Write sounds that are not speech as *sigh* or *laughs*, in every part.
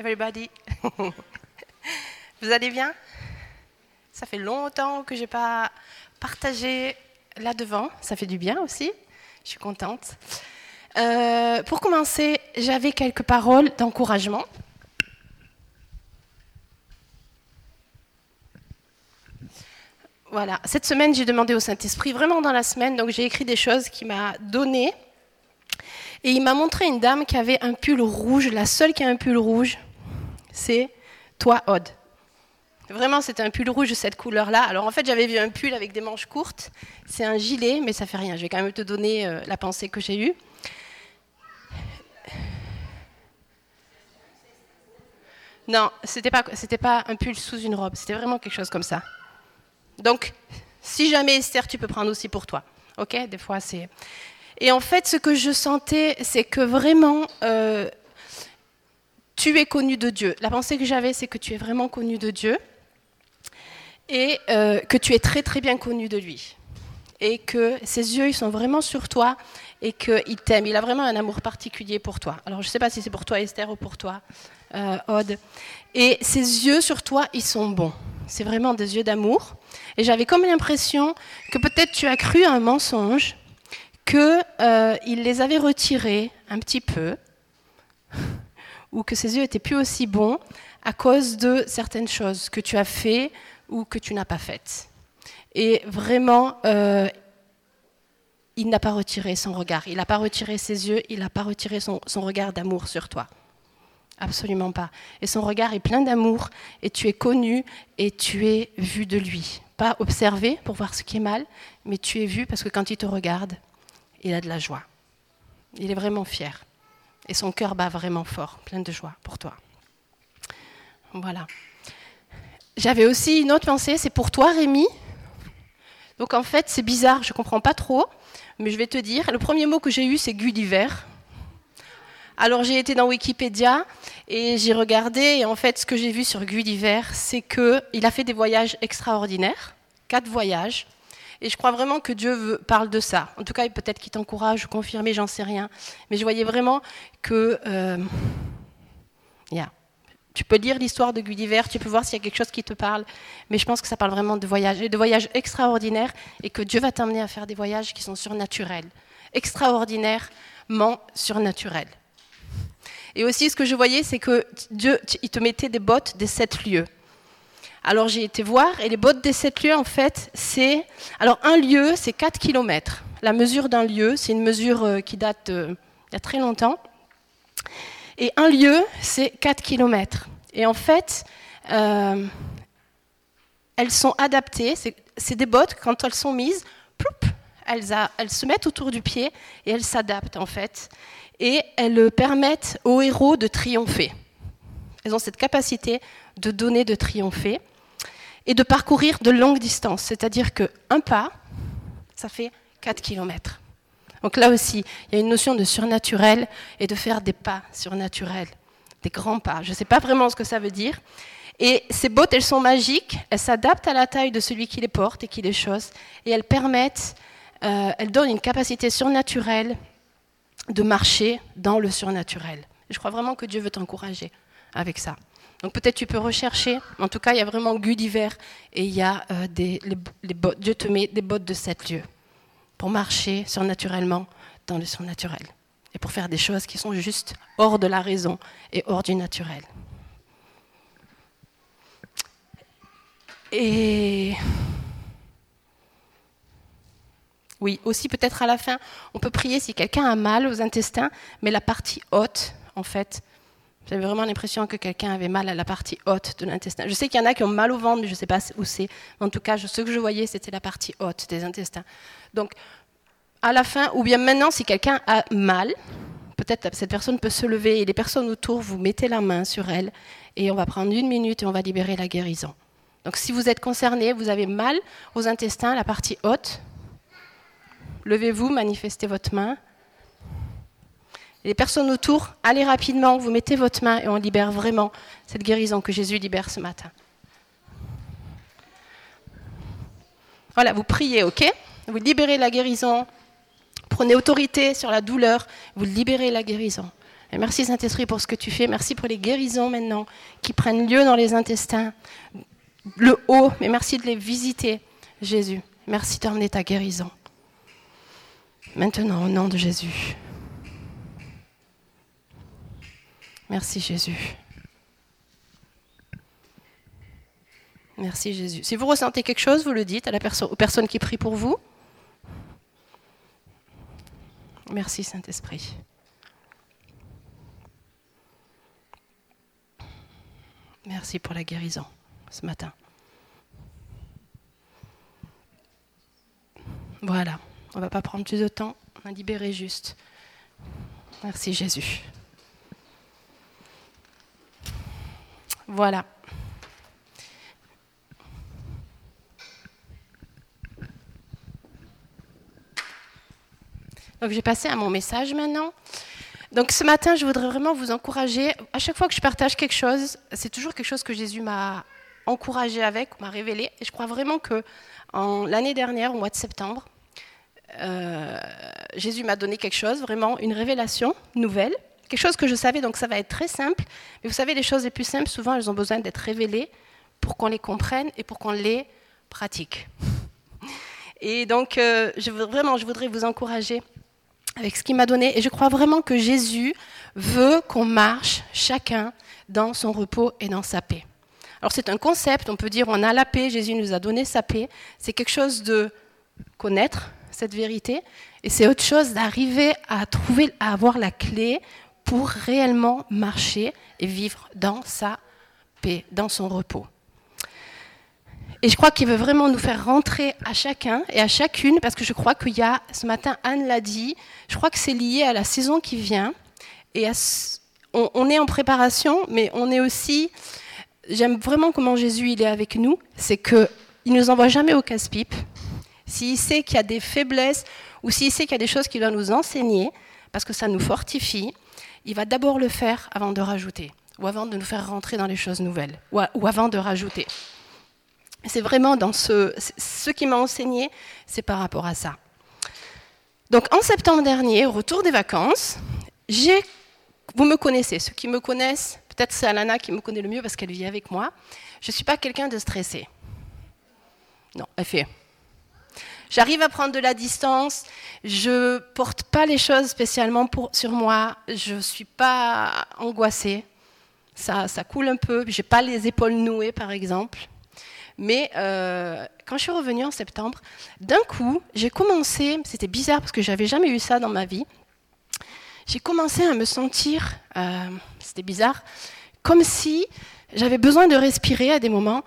everybody. *laughs* Vous allez bien? Ça fait longtemps que je n'ai pas partagé là devant. Ça fait du bien aussi. Je suis contente. Euh, pour commencer, j'avais quelques paroles d'encouragement. Voilà, cette semaine, j'ai demandé au Saint-Esprit, vraiment dans la semaine, donc j'ai écrit des choses qu'il m'a données. Et il m'a montré une dame qui avait un pull rouge, la seule qui a un pull rouge, c'est toi, Odd. Vraiment, c'était un pull rouge cette couleur-là. Alors en fait, j'avais vu un pull avec des manches courtes. C'est un gilet, mais ça fait rien. Je vais quand même te donner euh, la pensée que j'ai eue. Non, c'était pas, c'était pas un pull sous une robe. C'était vraiment quelque chose comme ça. Donc, si jamais Esther, tu peux prendre aussi pour toi. Ok? Des fois, c'est. Et en fait, ce que je sentais, c'est que vraiment, euh, tu es connu de Dieu. La pensée que j'avais, c'est que tu es vraiment connu de Dieu et euh, que tu es très très bien connu de lui. Et que ses yeux, ils sont vraiment sur toi et qu'il t'aime. Il a vraiment un amour particulier pour toi. Alors je ne sais pas si c'est pour toi Esther ou pour toi euh, Aude. Et ses yeux sur toi, ils sont bons. C'est vraiment des yeux d'amour. Et j'avais comme l'impression que peut-être tu as cru à un mensonge, qu'il euh, les avait retirés un petit peu, ou que ses yeux étaient plus aussi bons à cause de certaines choses que tu as fait ou que tu n'as pas faites. Et vraiment, euh, il n'a pas retiré son regard, il n'a pas retiré ses yeux, il n'a pas retiré son, son regard d'amour sur toi. Absolument pas. Et son regard est plein d'amour, et tu es connu, et tu es vu de lui. Pas observé pour voir ce qui est mal, mais tu es vu parce que quand il te regarde, il a de la joie. Il est vraiment fier. Et son cœur bat vraiment fort, plein de joie pour toi. Voilà. J'avais aussi une autre pensée, c'est pour toi Rémi. Donc en fait, c'est bizarre, je ne comprends pas trop, mais je vais te dire, le premier mot que j'ai eu, c'est Gulliver. Alors j'ai été dans Wikipédia et j'ai regardé, et en fait, ce que j'ai vu sur Gulliver, c'est qu'il a fait des voyages extraordinaires, quatre voyages, et je crois vraiment que Dieu parle de ça. En tout cas, peut-être qu'il t'encourage ou confirmer, j'en sais rien. Mais je voyais vraiment que... Euh, tu peux lire l'histoire de Gulliver, tu peux voir s'il y a quelque chose qui te parle, mais je pense que ça parle vraiment de voyages, et de voyages extraordinaires, et que Dieu va t'amener à faire des voyages qui sont surnaturels, extraordinairement surnaturels. Et aussi, ce que je voyais, c'est que Dieu, il te mettait des bottes des sept lieux. Alors j'ai été voir, et les bottes des sept lieux, en fait, c'est... Alors un lieu, c'est 4 km. La mesure d'un lieu, c'est une mesure euh, qui date d'il y a très longtemps. Et un lieu, c'est 4 km. Et en fait, euh, elles sont adaptées, c'est des bottes, quand elles sont mises, ploup, elles, elles, se mettent autour du pied et elles s'adaptent en fait. Et elles permettent aux héros de triompher. Elles ont cette capacité de donner, de triompher et de parcourir de longues distances. C'est-à-dire qu'un pas, ça fait 4 km. Donc là aussi, il y a une notion de surnaturel et de faire des pas surnaturels, des grands pas. Je ne sais pas vraiment ce que ça veut dire. Et ces bottes, elles sont magiques, elles s'adaptent à la taille de celui qui les porte et qui les chausse, et elles permettent, euh, elles donnent une capacité surnaturelle de marcher dans le surnaturel. je crois vraiment que Dieu veut t'encourager avec ça. Donc peut-être tu peux rechercher. En tout cas, il y a vraiment Gulliver et il y a euh, des, les, bottes. Dieu te met des bottes de sept lieux pour marcher surnaturellement dans le surnaturel et pour faire des choses qui sont juste hors de la raison et hors du naturel. Et oui, aussi peut-être à la fin, on peut prier si quelqu'un a mal aux intestins, mais la partie haute, en fait, j'avais vraiment l'impression que quelqu'un avait mal à la partie haute de l'intestin. Je sais qu'il y en a qui ont mal au ventre, mais je ne sais pas où c'est. En tout cas, ce que je voyais, c'était la partie haute des intestins. Donc, à la fin, ou bien maintenant, si quelqu'un a mal, peut-être cette personne peut se lever et les personnes autour, vous mettez la main sur elle et on va prendre une minute et on va libérer la guérison. Donc, si vous êtes concerné, vous avez mal aux intestins, la partie haute, levez-vous, manifestez votre main les personnes autour, allez rapidement, vous mettez votre main et on libère vraiment cette guérison que Jésus libère ce matin. Voilà, vous priez, ok? Vous libérez la guérison. Prenez autorité sur la douleur. Vous libérez la guérison. Merci Saint-Esprit pour ce que tu fais. Merci pour les guérisons maintenant qui prennent lieu dans les intestins. Le haut, mais merci de les visiter, Jésus. Merci d'emmener ta guérison. Maintenant, au nom de Jésus. Merci Jésus. Merci Jésus. Si vous ressentez quelque chose, vous le dites à la aux personnes qui prient pour vous. Merci Saint-Esprit. Merci pour la guérison ce matin. Voilà, on ne va pas prendre plus de temps, on va libérer juste. Merci Jésus. Voilà. Donc je vais passer à mon message maintenant. Donc ce matin, je voudrais vraiment vous encourager. À chaque fois que je partage quelque chose, c'est toujours quelque chose que Jésus m'a encouragé avec, m'a révélé. Et je crois vraiment que l'année dernière, au mois de septembre, euh, Jésus m'a donné quelque chose, vraiment une révélation nouvelle, quelque chose que je savais. Donc ça va être très simple. Mais vous savez, les choses les plus simples, souvent, elles ont besoin d'être révélées pour qu'on les comprenne et pour qu'on les pratique. *laughs* Et donc, euh, je, vraiment, je voudrais vous encourager avec ce qu'il m'a donné. Et je crois vraiment que Jésus veut qu'on marche chacun dans son repos et dans sa paix. Alors c'est un concept, on peut dire on a la paix, Jésus nous a donné sa paix. C'est quelque chose de connaître cette vérité et c'est autre chose d'arriver à trouver, à avoir la clé pour réellement marcher et vivre dans sa paix, dans son repos. Et je crois qu'il veut vraiment nous faire rentrer à chacun et à chacune, parce que je crois qu'il y a, ce matin, Anne l'a dit, je crois que c'est lié à la saison qui vient. Et on, est en préparation, mais on est aussi. J'aime vraiment comment Jésus il est avec nous, c'est qu'il ne nous envoie jamais au casse-pipe. S'il sait qu'il y a des faiblesses ou s'il sait qu'il y a des choses qu'il doit nous enseigner, parce que ça nous fortifie, il va d'abord le faire avant de rajouter, ou avant de nous faire rentrer dans les choses nouvelles, ou avant de rajouter. C'est vraiment dans ce, ce qui m'a enseigné, c'est par rapport à ça. Donc en septembre dernier, au retour des vacances, j'ai, vous me connaissez, ceux qui me connaissent, peut-être c'est Alana qui me connaît le mieux parce qu'elle vit avec moi, je ne suis pas quelqu'un de stressé. Non, elle fait. J'arrive à prendre de la distance, je porte pas les choses spécialement sur moi, je ne suis pas angoissée, ça, ça coule un peu, je n'ai pas les épaules nouées par exemple. Mais euh, quand je suis revenue en septembre, d'un coup, j'ai commencé, c'était bizarre parce que j'avais jamais eu ça dans ma vie, j'ai commencé à me sentir, euh, c'était bizarre, comme si j'avais besoin de respirer à des moments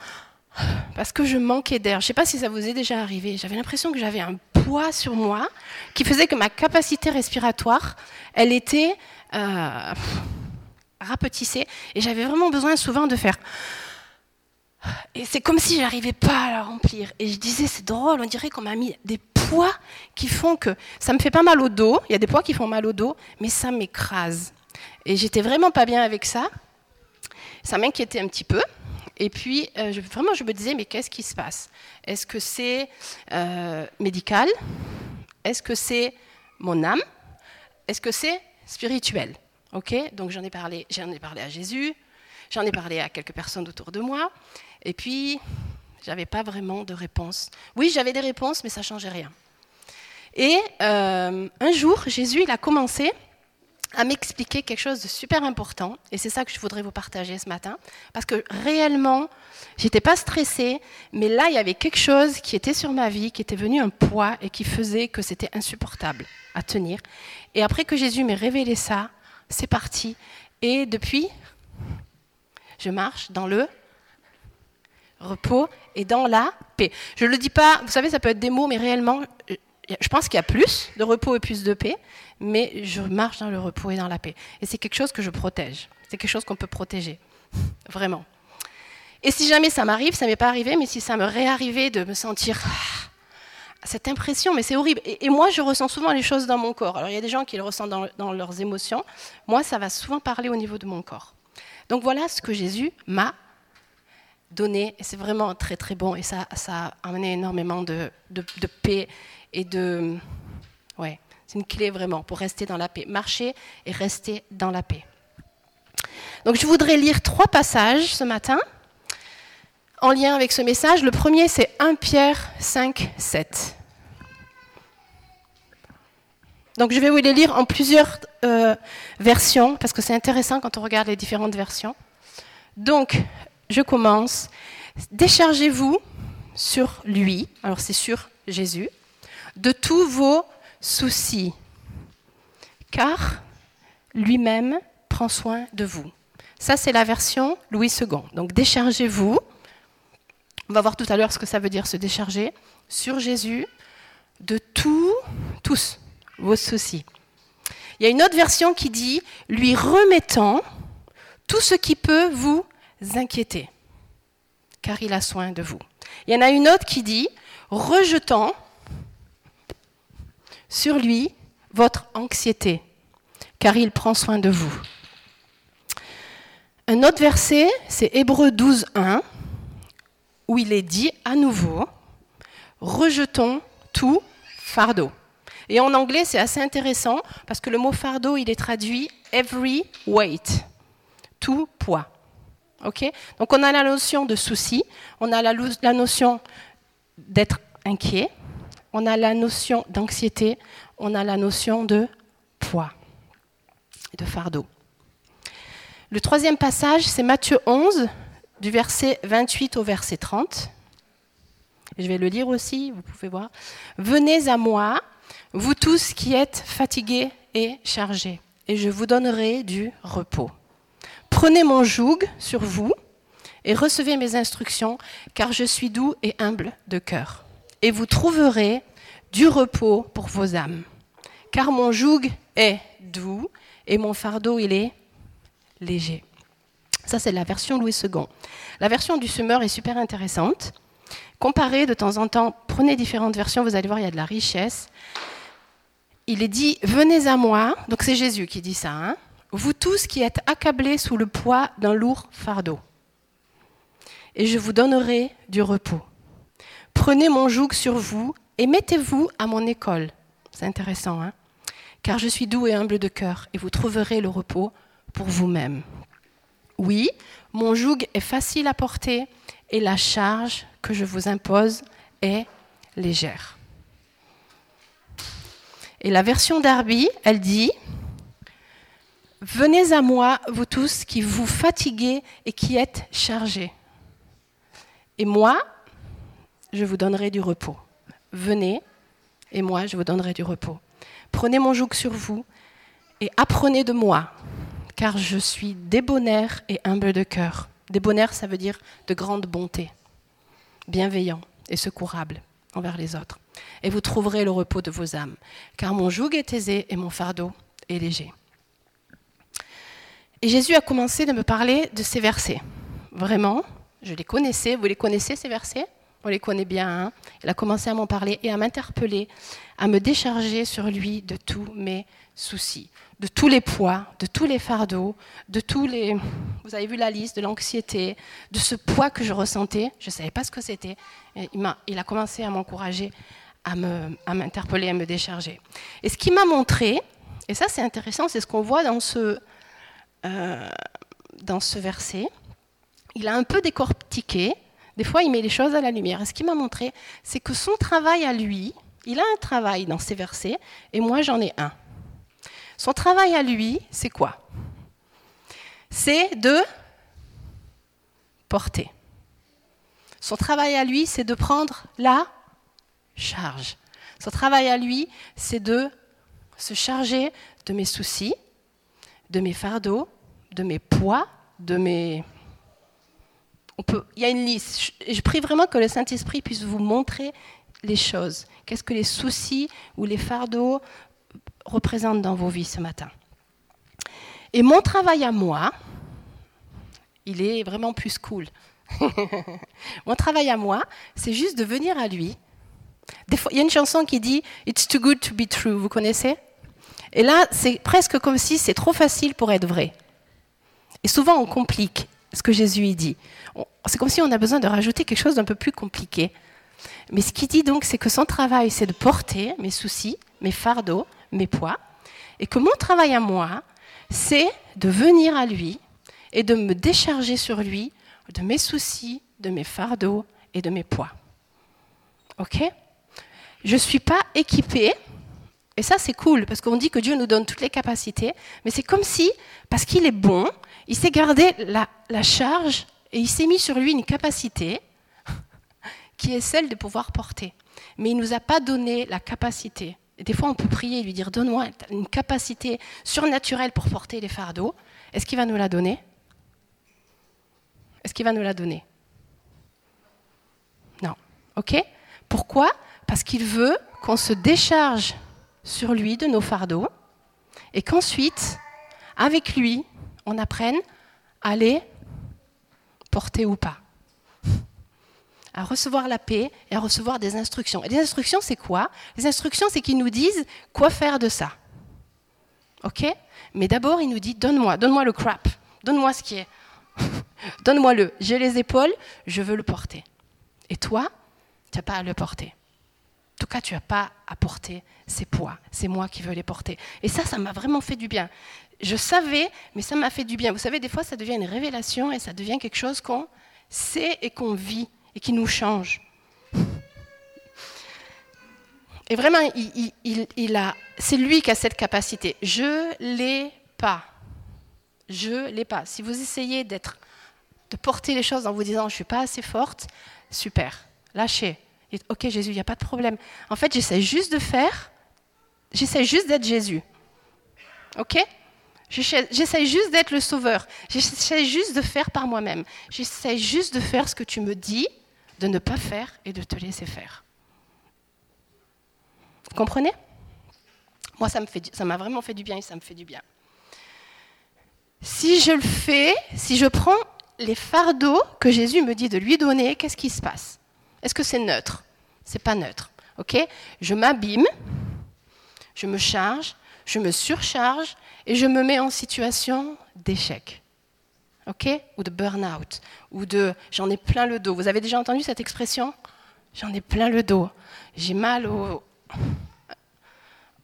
parce que je manquais d'air. Je ne sais pas si ça vous est déjà arrivé. J'avais l'impression que j'avais un poids sur moi qui faisait que ma capacité respiratoire, elle était euh, rapetissée et j'avais vraiment besoin souvent de faire et c'est comme si j'arrivais pas à la remplir. Et je disais, c'est drôle, on dirait qu'on m'a mis des poids qui font que ça me fait pas mal au dos. Il y a des poids qui font mal au dos, mais ça m'écrase. Et j'étais vraiment pas bien avec ça. Ça m'inquiétait un petit peu. Et puis, euh, vraiment, je me disais, mais qu'est-ce qui se passe? Est-ce que c'est euh, médical? Est-ce que c'est mon âme? Est-ce que c'est spirituel? Ok Donc j'en ai parlé, j'en ai parlé à Jésus, j'en ai parlé à quelques personnes autour de moi. Et puis, j'avais pas vraiment de réponse. Oui, j'avais des réponses, mais ça changeait rien. Et euh, un jour, Jésus, il a commencé à m'expliquer quelque chose de super important, et c'est ça que je voudrais vous partager ce matin, parce que réellement, j'étais pas stressée, mais là, il y avait quelque chose qui était sur ma vie, qui était venu un poids et qui faisait que c'était insupportable à tenir. Et après que Jésus m'ait révélé ça, c'est parti. Et depuis, je marche dans le repos et dans la paix. Je ne le dis pas, vous savez, ça peut être des mots, mais réellement, je pense qu'il y a plus de repos et plus de paix, mais je marche dans le repos et dans la paix. Et c'est quelque chose que je protège. C'est quelque chose qu'on peut protéger, *laughs* vraiment. Et si jamais ça m'arrive, ça m'est pas arrivé, mais si ça me réarrivait de me sentir ah, cette impression, mais c'est horrible. Et, moi, je ressens souvent les choses dans mon corps. Alors, il y a des gens qui le ressentent dans, leurs émotions. Moi, ça va souvent parler au niveau de mon corps. Donc voilà ce que Jésus m'a donné. C'est vraiment très très bon. Et ça, ça a amené énormément de, paix et de... Ouais, C'est une clé vraiment pour rester dans la paix. Marcher et rester dans la paix. Donc je voudrais lire trois passages ce matin en lien avec ce message. Le premier, c'est 1 Pierre 5, 7. Donc je vais vous les lire en plusieurs euh, versions, parce que c'est intéressant quand on regarde les différentes versions. Donc, je commence. Déchargez-vous sur lui, alors c'est sur Jésus, de tous vos soucis, car lui-même prend soin de vous. Ça, c'est la version Louis II. Donc, déchargez-vous. On va voir tout à l'heure ce que ça veut dire se décharger sur Jésus de tout, tous vos soucis. Il y a une autre version qui dit lui remettant tout ce qui peut vous inquiéter, car il a soin de vous. Il y en a une autre qui dit rejetant sur lui votre anxiété, car il prend soin de vous. Un autre verset, c'est Hébreu 12, 1, où il est dit à nouveau rejetons tout fardeau. Et en anglais, c'est assez intéressant parce que le mot fardeau, il est traduit every weight, tout poids. Ok? Donc on a la notion de souci, on a la notion d'être inquiet, on a la notion d'anxiété, on a la notion de poids, de fardeau. Le troisième passage, c'est Matthieu 11, du verset 28 au verset 30. Je vais le lire aussi, vous pouvez voir. Venez à moi, vous tous qui êtes fatigués et chargés, et je vous donnerai du repos. Prenez mon joug sur vous et recevez mes instructions, car je suis doux et humble de cœur. Et vous trouverez du repos pour vos âmes. Car mon joug est doux et mon fardeau, il est léger. Ça, c'est la version Louis II. La version du Summer est super intéressante. Comparez de temps en temps, prenez différentes versions, vous allez voir, il y a de la richesse il est dit, venez à moi, donc c'est Jésus qui dit ça, hein. vous tous qui êtes accablés sous le poids d'un lourd fardeau, et je vous donnerai du repos. Prenez mon joug sur vous et mettez-vous à mon école. C'est intéressant, hein car je suis doux et humble de cœur, et vous trouverez le repos pour vous-même. Oui, mon joug est facile à porter, et la charge que je vous impose est légère. Et la version Darby, elle dit Venez à moi, vous tous qui vous fatiguez et qui êtes chargés. Et moi, je vous donnerai du repos. Venez, et moi, je vous donnerai du repos. Prenez mon joug sur vous et apprenez de moi, car je suis débonnaire et humble de cœur. Débonnaire, ça veut dire de grande bonté, bienveillant et secourable envers les autres et vous trouverez le repos de vos âmes. Car mon joug est aisé et mon fardeau est léger. Et Jésus a commencé de me parler de ces versets. Vraiment, je les connaissais. Vous les connaissez, ces versets? On les connaît bien. Hein Il a commencé à m'en parler et à m'interpeller, à me décharger sur lui de tous mes soucis, de tous les poids, de tous les fardeaux, de tous les... Vous avez vu la liste, de l'anxiété, de ce poids que je ressentais. Je ne savais pas ce que c'était. Il, il a commencé à m'encourager à m'interpeller, à me décharger. Et ce qui m'a montré, et ça c'est intéressant, c'est ce qu'on voit dans ce, euh, dans ce verset, il a un peu décortiqué, des fois il met les choses à la lumière. Et ce qui m'a montré, c'est que son travail à lui, il a un travail dans ces versets, et moi j'en ai un. Son travail à lui, c'est quoi? C'est de porter. Son travail à lui, c'est de prendre la charge. Son travail à lui, c'est de se charger de mes soucis, de mes fardeaux, de mes poids, de mes... Il y a une liste. Je prie vraiment que le Saint-Esprit puisse vous montrer les choses. Qu'est-ce que les soucis ou les fardeaux représentent dans vos vies ce matin. Et mon travail à moi, il est vraiment plus cool. *laughs* mon travail à moi, c'est juste de venir à lui il y a une chanson qui dit It's too good to be true, vous connaissez? Et là, c'est presque comme si c'est trop facile pour être vrai. Et souvent, on complique ce que Jésus dit. C'est comme si on a besoin de rajouter quelque chose d'un peu plus compliqué. Mais ce qu'il dit donc, c'est que son travail, c'est de porter mes soucis, mes fardeaux, mes poids, et que mon travail à moi, c'est de venir à lui et de me décharger sur lui de mes soucis, de mes fardeaux et de mes poids. OK? Je ne suis pas équipée, et ça c'est cool, parce qu'on dit que Dieu nous donne toutes les capacités, mais c'est comme si, parce qu'il est bon, il s'est gardé la, charge et il s'est mis sur lui une capacité *laughs* qui est celle de pouvoir porter. Mais il ne nous a pas donné la capacité. Et des fois, on peut prier et lui dire Donne-moi une capacité surnaturelle pour porter les fardeaux. Est-ce qu'il va nous la donner? Est-ce qu'il va nous la donner? Non. OK? Pourquoi? Parce qu'il veut qu'on se décharge sur lui de nos fardeaux et qu'ensuite, avec lui, on apprenne à les porter ou pas à recevoir la paix et à recevoir des instructions. Et les instructions, c'est quoi? Les instructions, c'est qu'ils nous disent quoi faire de ça. OK? Mais d'abord, il nous dit donne-moi, donne-moi le crap, donne-moi ce qui est. *laughs* donne-moi-le. J'ai les épaules, je veux le porter. Et toi, tu n'as pas à le porter. En tout cas, tu n'as pas à porter ces poids. C'est moi qui veux les porter. Et ça, ça m'a vraiment fait du bien. Je savais, mais ça m'a fait du bien. Vous savez, des fois, ça devient une révélation et ça devient quelque chose qu'on sait et qu'on vit et qui nous change. Et vraiment, c'est lui qui a cette capacité. Je l'ai pas. Je l'ai pas. Si vous essayez d'être, de porter les choses en vous disant je suis pas assez forte, super. Lâchez. ok Jésus, il n'y a pas de problème. En fait, j'essaie juste de faire. J'essaie juste d'être Jésus. Ok? J'essaie juste d'être le sauveur. J'essaie juste de faire par moi-même. J'essaie juste de faire ce que tu me dis de ne pas faire et de te laisser faire. Vous comprenez? Moi, ça m'a vraiment fait du bien et ça me fait du bien. Si je le fais, si je prends les fardeaux que Jésus me dit de lui donner, qu'est-ce qui se passe? Est-ce que c'est neutre? C'est pas neutre. Ok? Je m'abîme, je me charge, je me surcharge et je me mets en situation d'échec ok? Ou de burn-out, ou de j'en ai plein le dos. Vous avez déjà entendu cette expression? J'en ai plein le dos. J'ai mal au.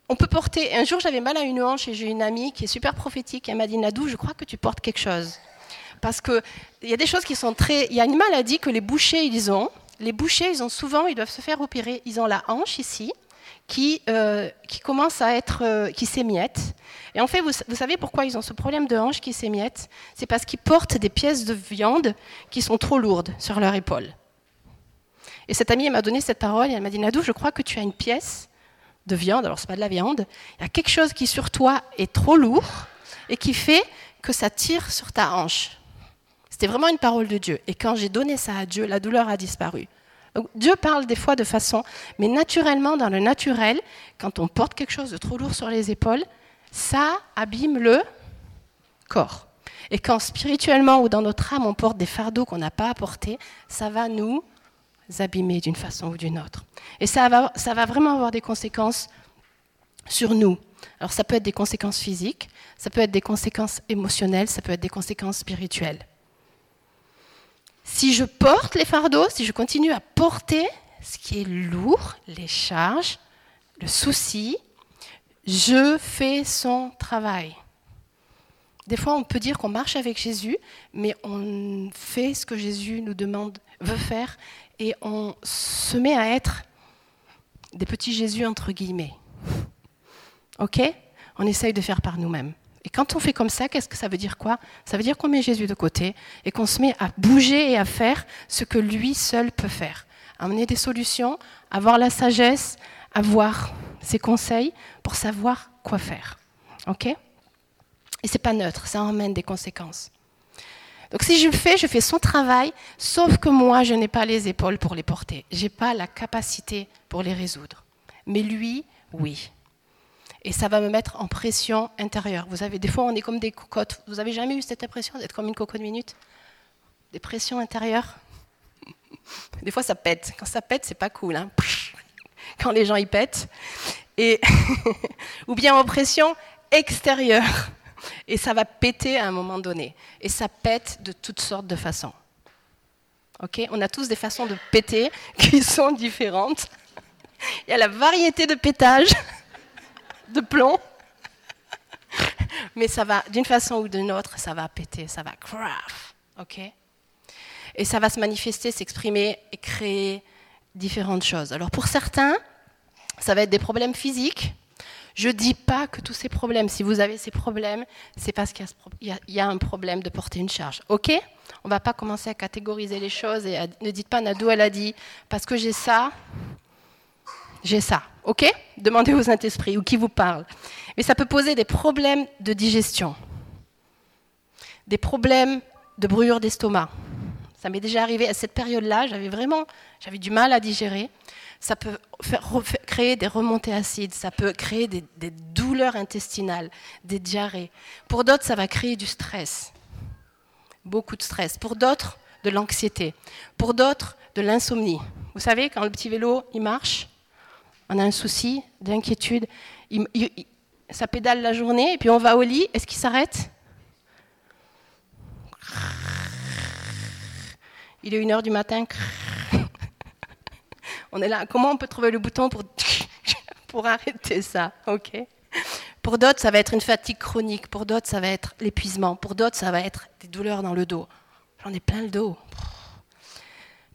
On peut porter. Un jour, j'avais mal à une hanche et j'ai une amie qui est super prophétique. Elle m'a dit Nadou, je crois que tu portes quelque chose. Parce qu'il y a des choses qui sont très. Il y a une maladie que les bouchers, ils ont. Les bouchers, ils ont souvent, ils doivent se faire opérer. Ils ont la hanche ici qui, euh, qui commence à être. Euh, qui s'émiette. Et en fait, vous, savez pourquoi ils ont ce problème de hanche qui s'émiette? C'est parce qu'ils portent des pièces de viande qui sont trop lourdes sur leur épaule. Et cette amie m'a donné cette parole et elle m'a dit Nadou, je crois que tu as une pièce de viande, alors ce n'est pas de la viande, il y a quelque chose qui sur toi est trop lourd et qui fait que ça tire sur ta hanche. C'était vraiment une parole de Dieu. Et quand j'ai donné ça à Dieu, la douleur a disparu. Dieu parle des fois de façon, mais naturellement, dans le naturel, quand on porte quelque chose de trop lourd sur les épaules, ça abîme le corps. Et quand spirituellement ou dans notre âme on porte des fardeaux qu'on n'a pas à porter, ça va nous abîmer d'une façon ou d'une autre. Et ça va, ça va vraiment avoir des conséquences sur nous. Alors ça peut être des conséquences physiques, ça peut être des conséquences émotionnelles, ça peut être des conséquences spirituelles. Si je porte les fardeaux, si je continue à porter ce qui est lourd, les charges, le souci, je fais son travail. Des fois, on peut dire qu'on marche avec Jésus, mais on fait ce que Jésus nous demande, veut faire, et on se met à être des petits Jésus entre guillemets. Ok? On essaye de faire par nous-mêmes. Et quand on fait comme ça, qu'est-ce que ça veut dire quoi? Ça veut dire qu'on met Jésus de côté et qu'on se met à bouger et à faire ce que lui seul peut faire. Amener des solutions, avoir la sagesse, avoir ses conseils pour savoir quoi faire. OK? Et c'est pas neutre, ça emmène des conséquences. Donc si je le fais, je fais son travail, sauf que moi, je n'ai pas les épaules pour les porter. Je n'ai pas la capacité pour les résoudre. Mais lui, oui. Et ça va me mettre en pression intérieure. Vous avez, des fois, on est comme des cocottes. Vous avez jamais eu cette impression d'être comme une cocotte minute? Des pressions intérieures? *laughs* Des fois, ça pète. Quand ça pète, c'est pas cool. Hein *laughs* quand les gens y pètent, et *laughs* ou bien en pression extérieure. Et ça va péter à un moment donné. Et ça pète de toutes sortes de façons. On a tous des façons de péter qui sont différentes. Il y a la variété de pétage. De plomb. Mais ça va, d'une façon ou d'une autre, ça va péter, ça va craft, ok? Et ça va se manifester, s'exprimer et créer différentes choses. Alors pour certains, ça va être des problèmes physiques. Je ne dis pas que tous ces problèmes, si vous avez ces problèmes, c'est parce qu'il y, a un problème de porter une charge. Ok? On ne va pas commencer à catégoriser les choses et ne dites pas Nadou, elle a dit, parce que j'ai ça, j'ai ça. Ok? Demandez aux Saint-Esprit ou qui vous parle. Mais ça peut poser des problèmes de digestion, des problèmes de brûlure d'estomac. Ça m'est déjà arrivé à cette période-là, j'avais vraiment j'avais du mal à digérer. Ça peut créer des remontées acides, ça peut créer des, des douleurs intestinales, des diarrhées. Pour d'autres, ça va créer du stress, beaucoup de stress. Pour d'autres, de l'anxiété. Pour d'autres, de l'insomnie. Vous savez, quand le petit vélo, il marche, on a un souci d'inquiétude, ça pédale la journée, et puis on va au lit, est-ce qu'il s'arrête? Il est une heure du matin. *laughs* On est là. Comment on peut trouver le bouton pour, *laughs* pour arrêter ça? Ok. Pour d'autres, ça va être une fatigue chronique. Pour d'autres, ça va être l'épuisement. Pour d'autres, ça va être des douleurs dans le dos. J'en ai plein le dos.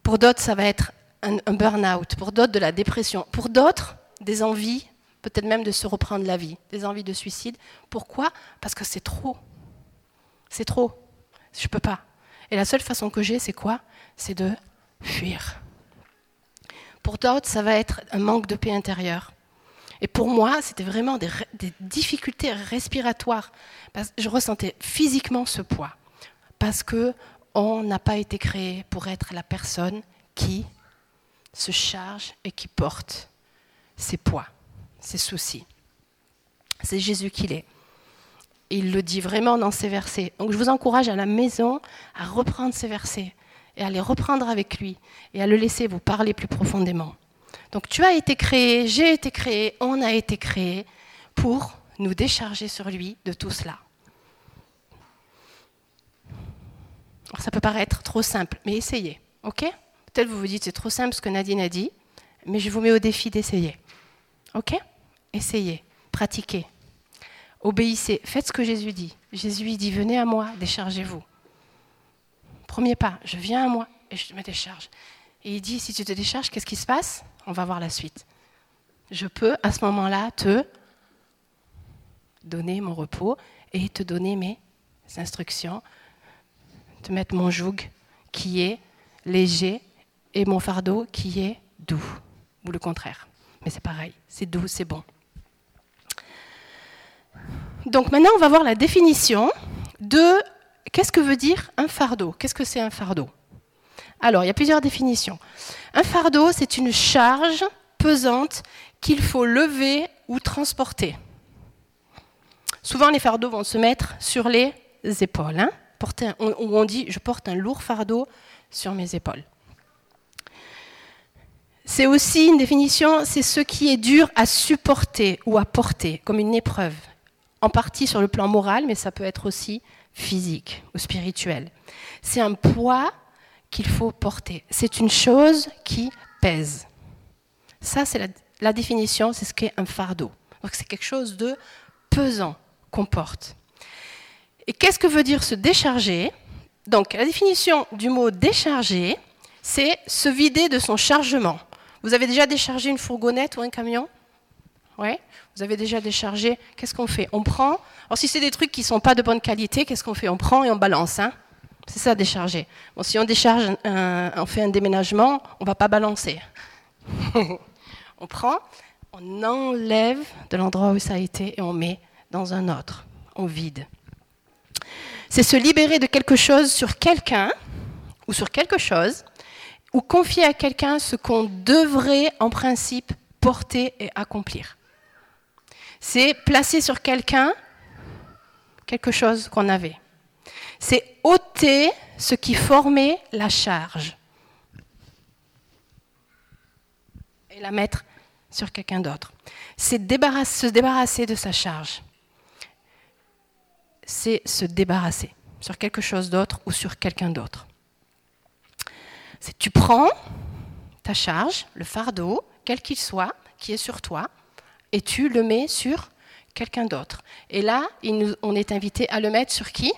Pour d'autres, ça va être un, burn-out. Pour d'autres, de la dépression. Pour d'autres, des envies, peut-être même de se reprendre la vie, des envies de suicide. Pourquoi? Parce que c'est trop. C'est trop. Je ne peux pas. Et la seule façon que j'ai, c'est quoi? C'est de fuir. Pour d'autres, ça va être un manque de paix intérieure. Et pour moi, c'était vraiment des, difficultés respiratoires. Je ressentais physiquement ce poids. Parce que on n'a pas été créé pour être la personne qui se charge et qui porte ses poids, ses soucis. C'est Jésus qui l'est. Il le dit vraiment dans ces versets. Donc je vous encourage à la maison à reprendre ces versets, et à les reprendre avec lui et à le laisser vous parler plus profondément. Donc tu as été créé, j'ai été créé, on a été créé pour nous décharger sur lui de tout cela. Alors ça peut paraître trop simple, mais essayez, ok? Peut-être vous vous dites c'est trop simple ce que Nadine a dit, mais je vous mets au défi d'essayer. Ok? Essayez, pratiquez, obéissez, faites ce que Jésus dit. Jésus dit venez à moi, déchargez-vous. Premier pas, je viens à moi et je me décharge. Et il dit, si tu te décharges, qu'est-ce qui se passe? On va voir la suite. Je peux à ce moment-là te donner mon repos et te donner mes instructions, te mettre mon joug qui est léger et mon fardeau qui est doux, ou le contraire. Mais c'est pareil, c'est doux, c'est bon. Donc maintenant, on va voir la définition de Qu'est-ce que veut dire un fardeau Qu'est-ce que c'est un fardeau? Alors, il y a plusieurs définitions. Un fardeau, c'est une charge pesante qu'il faut lever ou transporter. Souvent, les fardeaux vont se mettre sur les épaules. Hein on, on dit je porte un lourd fardeau sur mes épaules. C'est aussi une définition, c'est ce qui est dur à supporter ou à porter, comme une épreuve. En partie sur le plan moral, mais ça peut être aussi physique ou spirituel. C'est un poids qu'il faut porter. C'est une chose qui pèse. Ça, c'est la, définition, c'est ce qu'est un fardeau. Donc c'est quelque chose de pesant qu'on porte. Et qu'est-ce que veut dire se décharger? Donc la définition du mot décharger, c'est se vider de son chargement. Vous avez déjà déchargé une fourgonnette ou un camion? Oui Vous avez déjà déchargé Qu'est-ce qu'on fait? On prend, alors si c'est des trucs qui ne sont pas de bonne qualité, qu'est-ce qu'on fait? On prend et on balance. Hein c'est ça décharger. Bon, si on décharge, on fait un déménagement, on va pas balancer. *laughs* on prend, on enlève de l'endroit où ça a été et on met dans un autre. On vide. C'est se libérer de quelque chose sur quelqu'un ou sur quelque chose ou confier à quelqu'un ce qu'on devrait en principe porter et accomplir. C'est placer sur quelqu'un quelque chose qu'on avait. C'est ôter ce qui formait la charge et la mettre sur quelqu'un d'autre. C'est se débarrasser de sa charge. C'est se débarrasser sur quelque chose d'autre ou sur quelqu'un d'autre. C'est tu prends ta charge, le fardeau, quel qu'il soit, qui est sur toi, et tu le mets sur quelqu'un d'autre. Et là, on est invité à le mettre sur qui?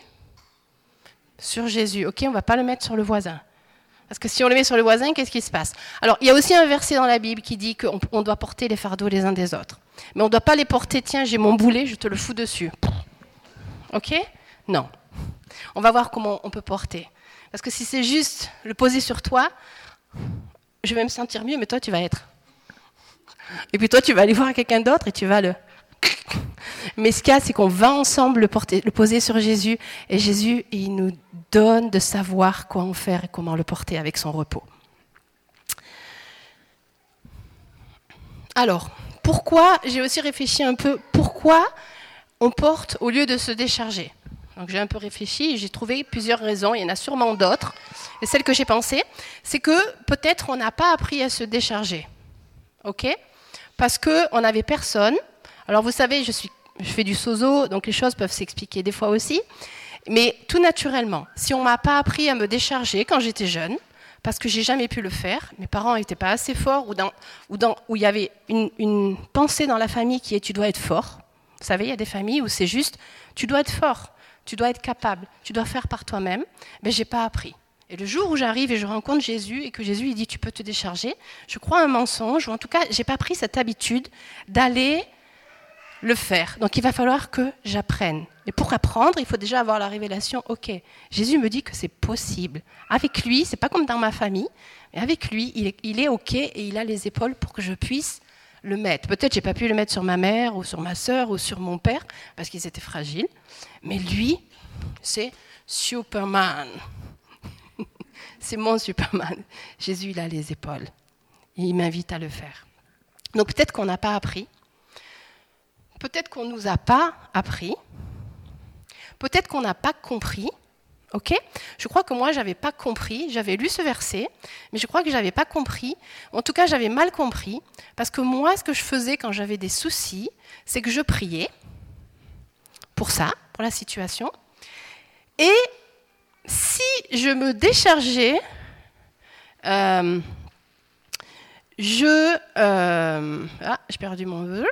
Sur Jésus. Ok, on ne va pas le mettre sur le voisin. Parce que si on le met sur le voisin, qu'est-ce qui se passe? Alors, il y a aussi un verset dans la Bible qui dit qu'on doit porter les fardeaux les uns des autres. Mais on ne doit pas les porter, tiens, j'ai mon boulet, je te le fous dessus. Ok? Non. On va voir comment on peut porter. Parce que si c'est juste le poser sur toi, je vais me sentir mieux, mais toi, tu vas être. Et puis toi, tu vas aller voir quelqu'un d'autre et tu vas le... *laughs* Mais ce qu'il y a, c'est qu'on va ensemble le, poser sur Jésus. Et Jésus, il nous donne de savoir quoi en faire et comment le porter avec son repos. Alors, pourquoi, j'ai aussi réfléchi un peu, pourquoi on porte au lieu de se décharger? Donc j'ai un peu réfléchi et j'ai trouvé plusieurs raisons, il y en a sûrement d'autres. Et celle que j'ai pensée, c'est que peut-être on n'a pas appris à se décharger. OK? Parce qu'on n'avait personne. Alors vous savez, je, fais du sozo, donc les choses peuvent s'expliquer des fois aussi. Mais tout naturellement, si on m'a pas appris à me décharger quand j'étais jeune, parce que j'ai jamais pu le faire, mes parents n'étaient pas assez forts, ou, dans, il y avait une, pensée dans la famille qui est tu dois être fort. Vous savez, il y a des familles où c'est juste tu dois être fort, tu dois être capable, tu dois faire par toi-même. Mais j'ai pas appris. Et le jour où j'arrive et je rencontre Jésus et que Jésus il dit tu peux te décharger, je crois un mensonge, ou en tout cas j'ai pas pris cette habitude d'aller le faire. Donc il va falloir que j'apprenne. Et pour apprendre, il faut déjà avoir la révélation. Ok, Jésus me dit que c'est possible. Avec lui, c'est pas comme dans ma famille, mais avec lui, il est, il est ok et il a les épaules pour que je puisse le mettre. Peut-être j'ai pas pu le mettre sur ma mère ou sur ma sœur ou sur mon père parce qu'ils étaient fragiles, mais lui, c'est Superman. *laughs* c'est mon Superman. Jésus, il a les épaules. Il m'invite à le faire. Donc peut-être qu'on n'a pas appris Peut-être qu'on ne nous a pas appris. Peut-être qu'on n'a pas compris. Ok? Je crois que moi, je n'avais pas compris. J'avais lu ce verset, mais je crois que je n'avais pas compris. En tout cas, j'avais mal compris. Parce que moi, ce que je faisais quand j'avais des soucis, c'est que je priais pour ça, pour la situation. Et si je me déchargeais, euh, je. Euh, ah, j'ai perdu mon.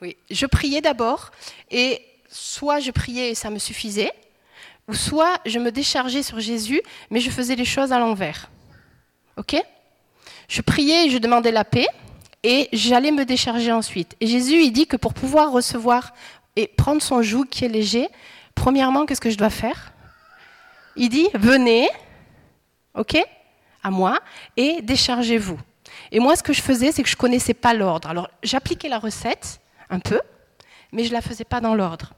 Oui, je priais d'abord, et soit je priais et ça me suffisait, ou soit je me déchargeais sur Jésus, mais je faisais les choses à l'envers. Ok? Je priais et je demandais la paix, et j'allais me décharger ensuite. Et Jésus, il dit que pour pouvoir recevoir et prendre son joug qui est léger, premièrement, qu'est-ce que je dois faire? Il dit, venez, ok, à moi, et déchargez-vous. Et moi, ce que je faisais, c'est que je connaissais pas l'ordre. Alors, j'appliquais la recette, un peu, mais je la faisais pas dans l'ordre.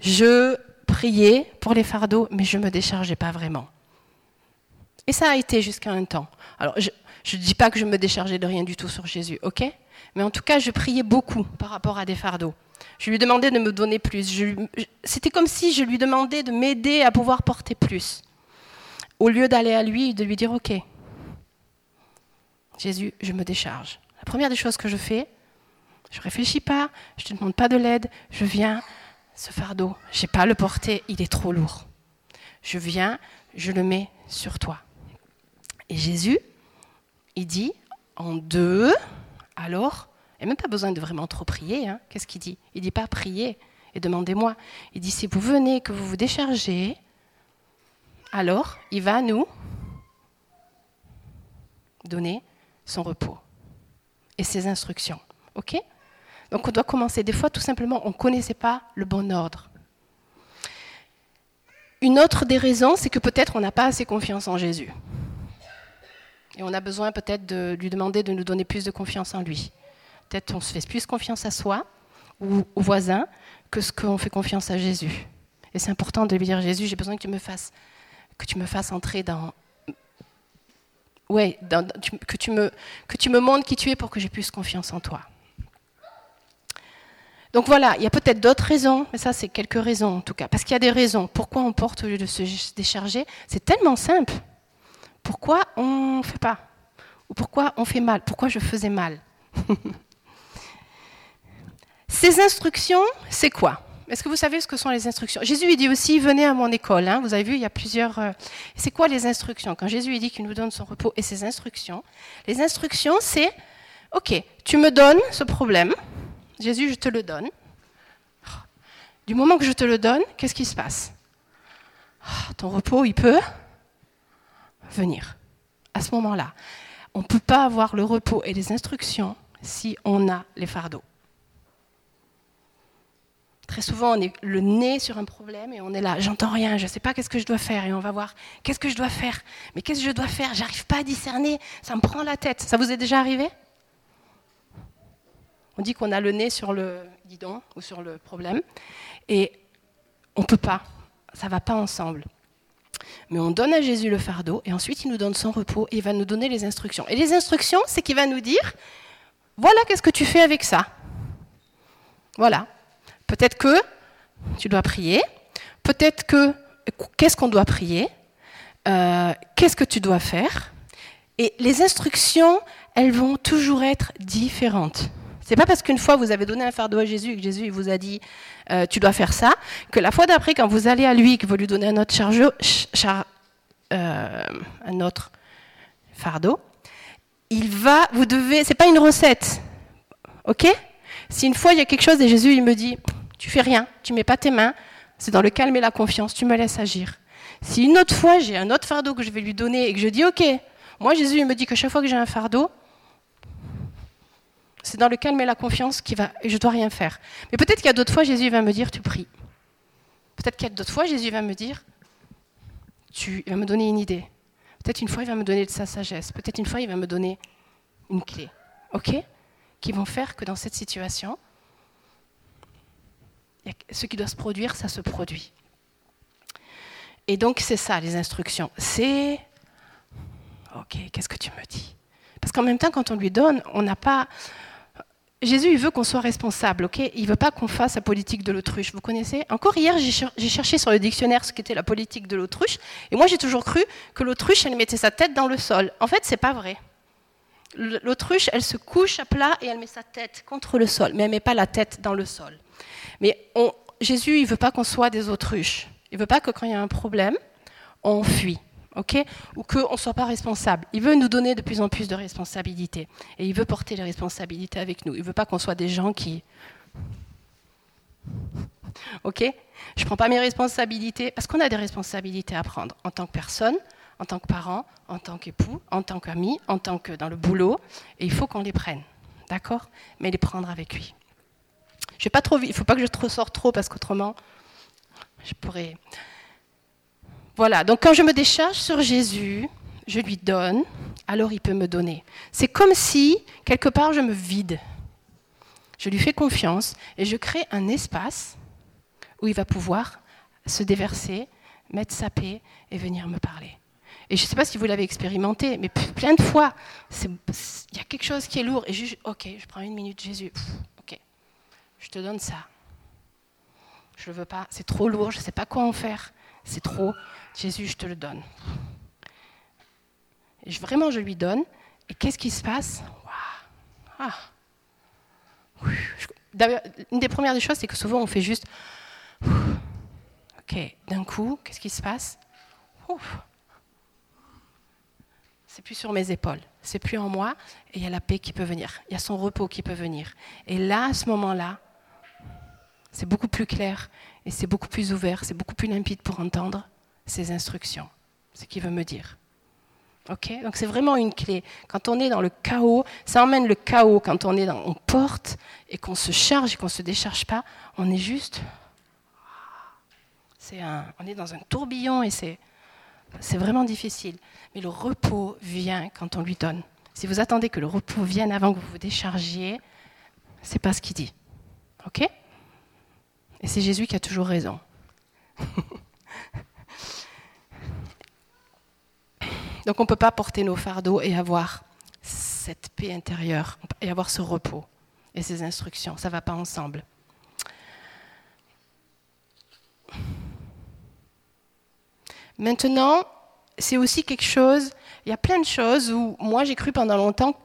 Je priais pour les fardeaux, mais je ne me déchargeais pas vraiment. Et ça a été jusqu'à un temps. Alors, je ne dis pas que je me déchargeais de rien du tout sur Jésus, ok? Mais en tout cas, je priais beaucoup par rapport à des fardeaux. Je lui demandais de me donner plus. C'était comme si je lui demandais de m'aider à pouvoir porter plus. Au lieu d'aller à lui et de lui dire, ok, Jésus, je me décharge. La première des choses que je fais, je réfléchis pas, je ne te demande pas de l'aide, je viens, ce fardeau, je n'ai pas le porter, il est trop lourd. Je viens, je le mets sur toi. Et Jésus, il dit en deux, alors, a même pas besoin de vraiment trop prier. Hein. Qu'est-ce qu'il dit? Il dit pas prier et demandez-moi. Il dit si vous venez, que vous vous déchargez, alors il va nous donner son repos et ses instructions. OK? Donc on doit commencer. Des fois, tout simplement, on ne connaissait pas le bon ordre. Une autre des raisons, c'est que peut-être on n'a pas assez confiance en Jésus. Et on a besoin peut-être de lui demander de nous donner plus de confiance en lui. Peut-être on se fait plus confiance à soi ou au voisin que ce qu'on fait confiance à Jésus. Et c'est important de lui dire Jésus, j'ai besoin que tu me fasses, entrer dans, ouais, que tu me, que tu me montres qui tu es pour que j'ai plus confiance en toi. Donc voilà, il y a peut-être d'autres raisons, mais ça c'est quelques raisons en tout cas. Parce qu'il y a des raisons. Pourquoi on porte au lieu de se décharger C'est tellement simple. Pourquoi on ne fait pas? Ou pourquoi on fait mal? Pourquoi je faisais mal? *laughs* Ces instructions, c'est quoi? Est-ce que vous savez ce que sont les instructions? Jésus il dit aussi venez à mon école. Hein. Vous avez vu, il y a plusieurs. Euh, c'est quoi les instructions? Quand Jésus il dit qu'il nous donne son repos et ses instructions, les instructions c'est ok, tu me donnes ce problème Jésus, je te le donne. Du moment que je te le donne, qu'est-ce qui se passe? Ah, Ton repos, il peut venir. À ce moment-là, on ne peut pas avoir le repos et les instructions si on a les fardeaux. Très souvent, on est le nez sur un problème et on est là, j'entends rien, je ne sais pas qu'est-ce que je dois faire. Et on va voir, qu'est-ce que je dois faire? Mais qu'est-ce que je dois faire? J'arrive pas à discerner, ça me prend la tête. Ça vous est déjà arrivé? On dit qu'on a le nez sur le guidon ou sur le problème et on ne peut pas, ça ne va pas ensemble. Mais on donne à Jésus le fardeau et ensuite il nous donne son repos et il va nous donner les instructions. Et les instructions, c'est qu'il va nous dire, voilà qu'est-ce que tu fais avec ça? Voilà. Peut-être que tu dois prier, peut-être que qu'est-ce qu'on doit prier, euh, qu'est-ce que tu dois faire? Et les instructions, elles vont toujours être différentes. C'est pas parce qu'une fois vous avez donné un fardeau à Jésus et que Jésus vous a dit euh, tu dois faire ça, que la fois d'après, quand vous allez à lui, que vous lui donnez un autre, chargeur, euh, un autre fardeau, il va, vous devez, c'est pas une recette, ok? Si une fois il y a quelque chose et Jésus il me dit tu fais rien, tu mets pas tes mains, c'est dans le calme et la confiance, tu me laisses agir. Si une autre fois j'ai un autre fardeau que je vais lui donner et que je dis ok, moi Jésus il me dit que chaque fois que j'ai un fardeau, c'est dans le calme et la confiance qui va, et je dois rien faire. Mais peut-être qu'il y a d'autres fois, Jésus va me dire, tu pries. Peut-être qu'il y a d'autres fois, Jésus va me dire, tu, il va me donner une idée. Peut-être une fois, il va me donner de sa sagesse. Peut-être une fois, il va me donner une clé. OK? Qui vont faire que dans cette situation, ce qui doit se produire, ça se produit. Et donc, c'est ça, les instructions. C'est, OK, qu'est-ce que tu me dis? Parce qu'en même temps, quand on lui donne, on n'a pas Jésus, veut qu'on soit responsable, ok? Il veut pas qu'on fasse la politique de l'autruche. Vous connaissez? Encore hier, j'ai cherché sur le dictionnaire ce qu'était la politique de l'autruche, et moi j'ai toujours cru que l'autruche, elle mettait sa tête dans le sol. En fait, c'est pas vrai. L'autruche, elle se couche à plat et elle met sa tête contre le sol, mais elle met pas la tête dans le sol. Mais Jésus, il veut pas qu'on soit des autruches. Il veut pas que quand il y a un problème, on fuit ok Ou qu'on ne soit pas responsable. Il veut nous donner de plus en plus de responsabilités. Et il veut porter les responsabilités avec nous. Il ne veut pas qu'on soit des gens qui... Ok Je ne prends pas mes responsabilités, parce qu'on a des responsabilités à prendre en tant que personne, en tant que parent, en tant qu'époux, en tant qu'ami, en tant que dans le boulot, et il faut qu'on les prenne. D'accord? Mais les prendre avec lui. Je vais pas trop Il ne faut pas que je ressors trop, parce qu'autrement, je pourrais... Voilà, donc quand je me décharge sur Jésus, je lui donne, alors il peut me donner. C'est comme si, quelque part, je me vide. Je lui fais confiance et je crée un espace où il va pouvoir se déverser, mettre sa paix et venir me parler. Et je ne sais pas si vous l'avez expérimenté, mais plein de fois, il y a quelque chose qui est lourd et je, ok, je prends une minute, Jésus, ok, je te donne ça. Je ne veux pas, c'est trop lourd, je ne sais pas quoi en faire, c'est trop. Jésus, je te le donne. Et vraiment, je lui donne. Et qu'est-ce qui se passe? Ah. Une des premières des choses, c'est que souvent, on fait juste. Ok, d'un coup, qu'est-ce qui se passe? C'est plus sur mes épaules, c'est plus en moi, et il y a la paix qui peut venir, il y a son repos qui peut venir. Et là, à ce moment-là, c'est beaucoup plus clair, et c'est beaucoup plus ouvert, c'est beaucoup plus limpide pour entendre ses instructions, ce qu'il veut me dire. Ok? Donc c'est vraiment une clé. Quand on est dans le chaos, ça emmène le chaos. Quand on est on porte et qu'on se charge et qu'on se décharge pas, on est juste, c'est un, on est dans un tourbillon et c'est, c'est vraiment difficile. Mais le repos vient quand on lui donne. Si vous attendez que le repos vienne avant que vous vous déchargiez, c'est pas ce qu'il dit. Ok? Et c'est Jésus qui a toujours raison. Donc on ne peut pas porter nos fardeaux et avoir cette paix intérieure et avoir ce repos et ces instructions. Ça ne va pas ensemble. Maintenant, c'est aussi quelque chose, il y a plein de choses où moi j'ai cru pendant longtemps,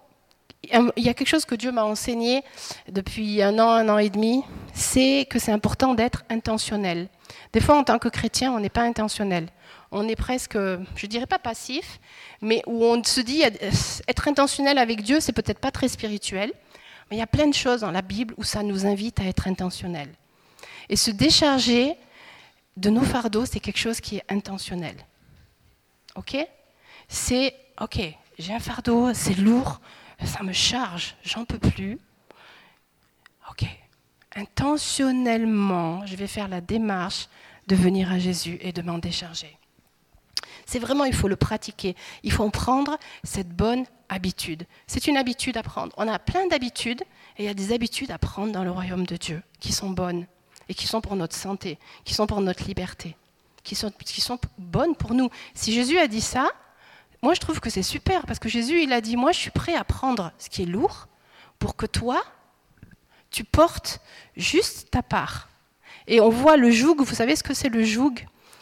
il y a quelque chose que Dieu m'a enseigné depuis un an, un an et demi, c'est que c'est important d'être intentionnel. Des fois, en tant que chrétien, on n'est pas intentionnel on est presque, je dirais pas passif, mais où on se dit être intentionnel avec Dieu, c'est peut-être pas très spirituel, mais il y a plein de choses dans la Bible où ça nous invite à être intentionnel. Et se décharger de nos fardeaux, c'est quelque chose qui est intentionnel. OK? C'est OK, j'ai un fardeau, c'est lourd, ça me charge, j'en peux plus. OK. Intentionnellement, je vais faire la démarche de venir à Jésus et de m'en décharger. C'est vraiment, il faut le pratiquer. Il faut en prendre cette bonne habitude. C'est une habitude à prendre. On a plein d'habitudes et il y a des habitudes à prendre dans le royaume de Dieu qui sont bonnes et qui sont pour notre santé, qui sont pour notre liberté, qui sont, qui sont bonnes pour nous. Si Jésus a dit ça, moi je trouve que c'est super parce que Jésus il a dit moi je suis prêt à prendre ce qui est lourd pour que toi tu portes juste ta part. Et on voit le joug, vous savez ce que c'est le joug?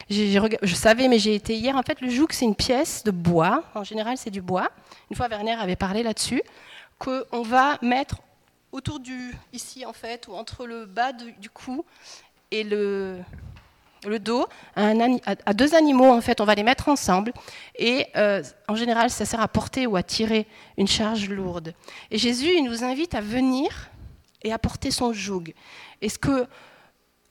Je savais, mais j'ai été hier. En fait, le joug, c'est une pièce de bois. En général, c'est du bois. Une fois, Werner avait parlé là-dessus. Qu'on va mettre autour du. ici, en fait, ou entre le bas du cou et le, le dos à, deux animaux, en fait, on va les mettre ensemble. Et euh, en général, ça sert à porter ou à tirer une charge lourde. Et Jésus, il nous invite à venir et à porter son joug. Et ce que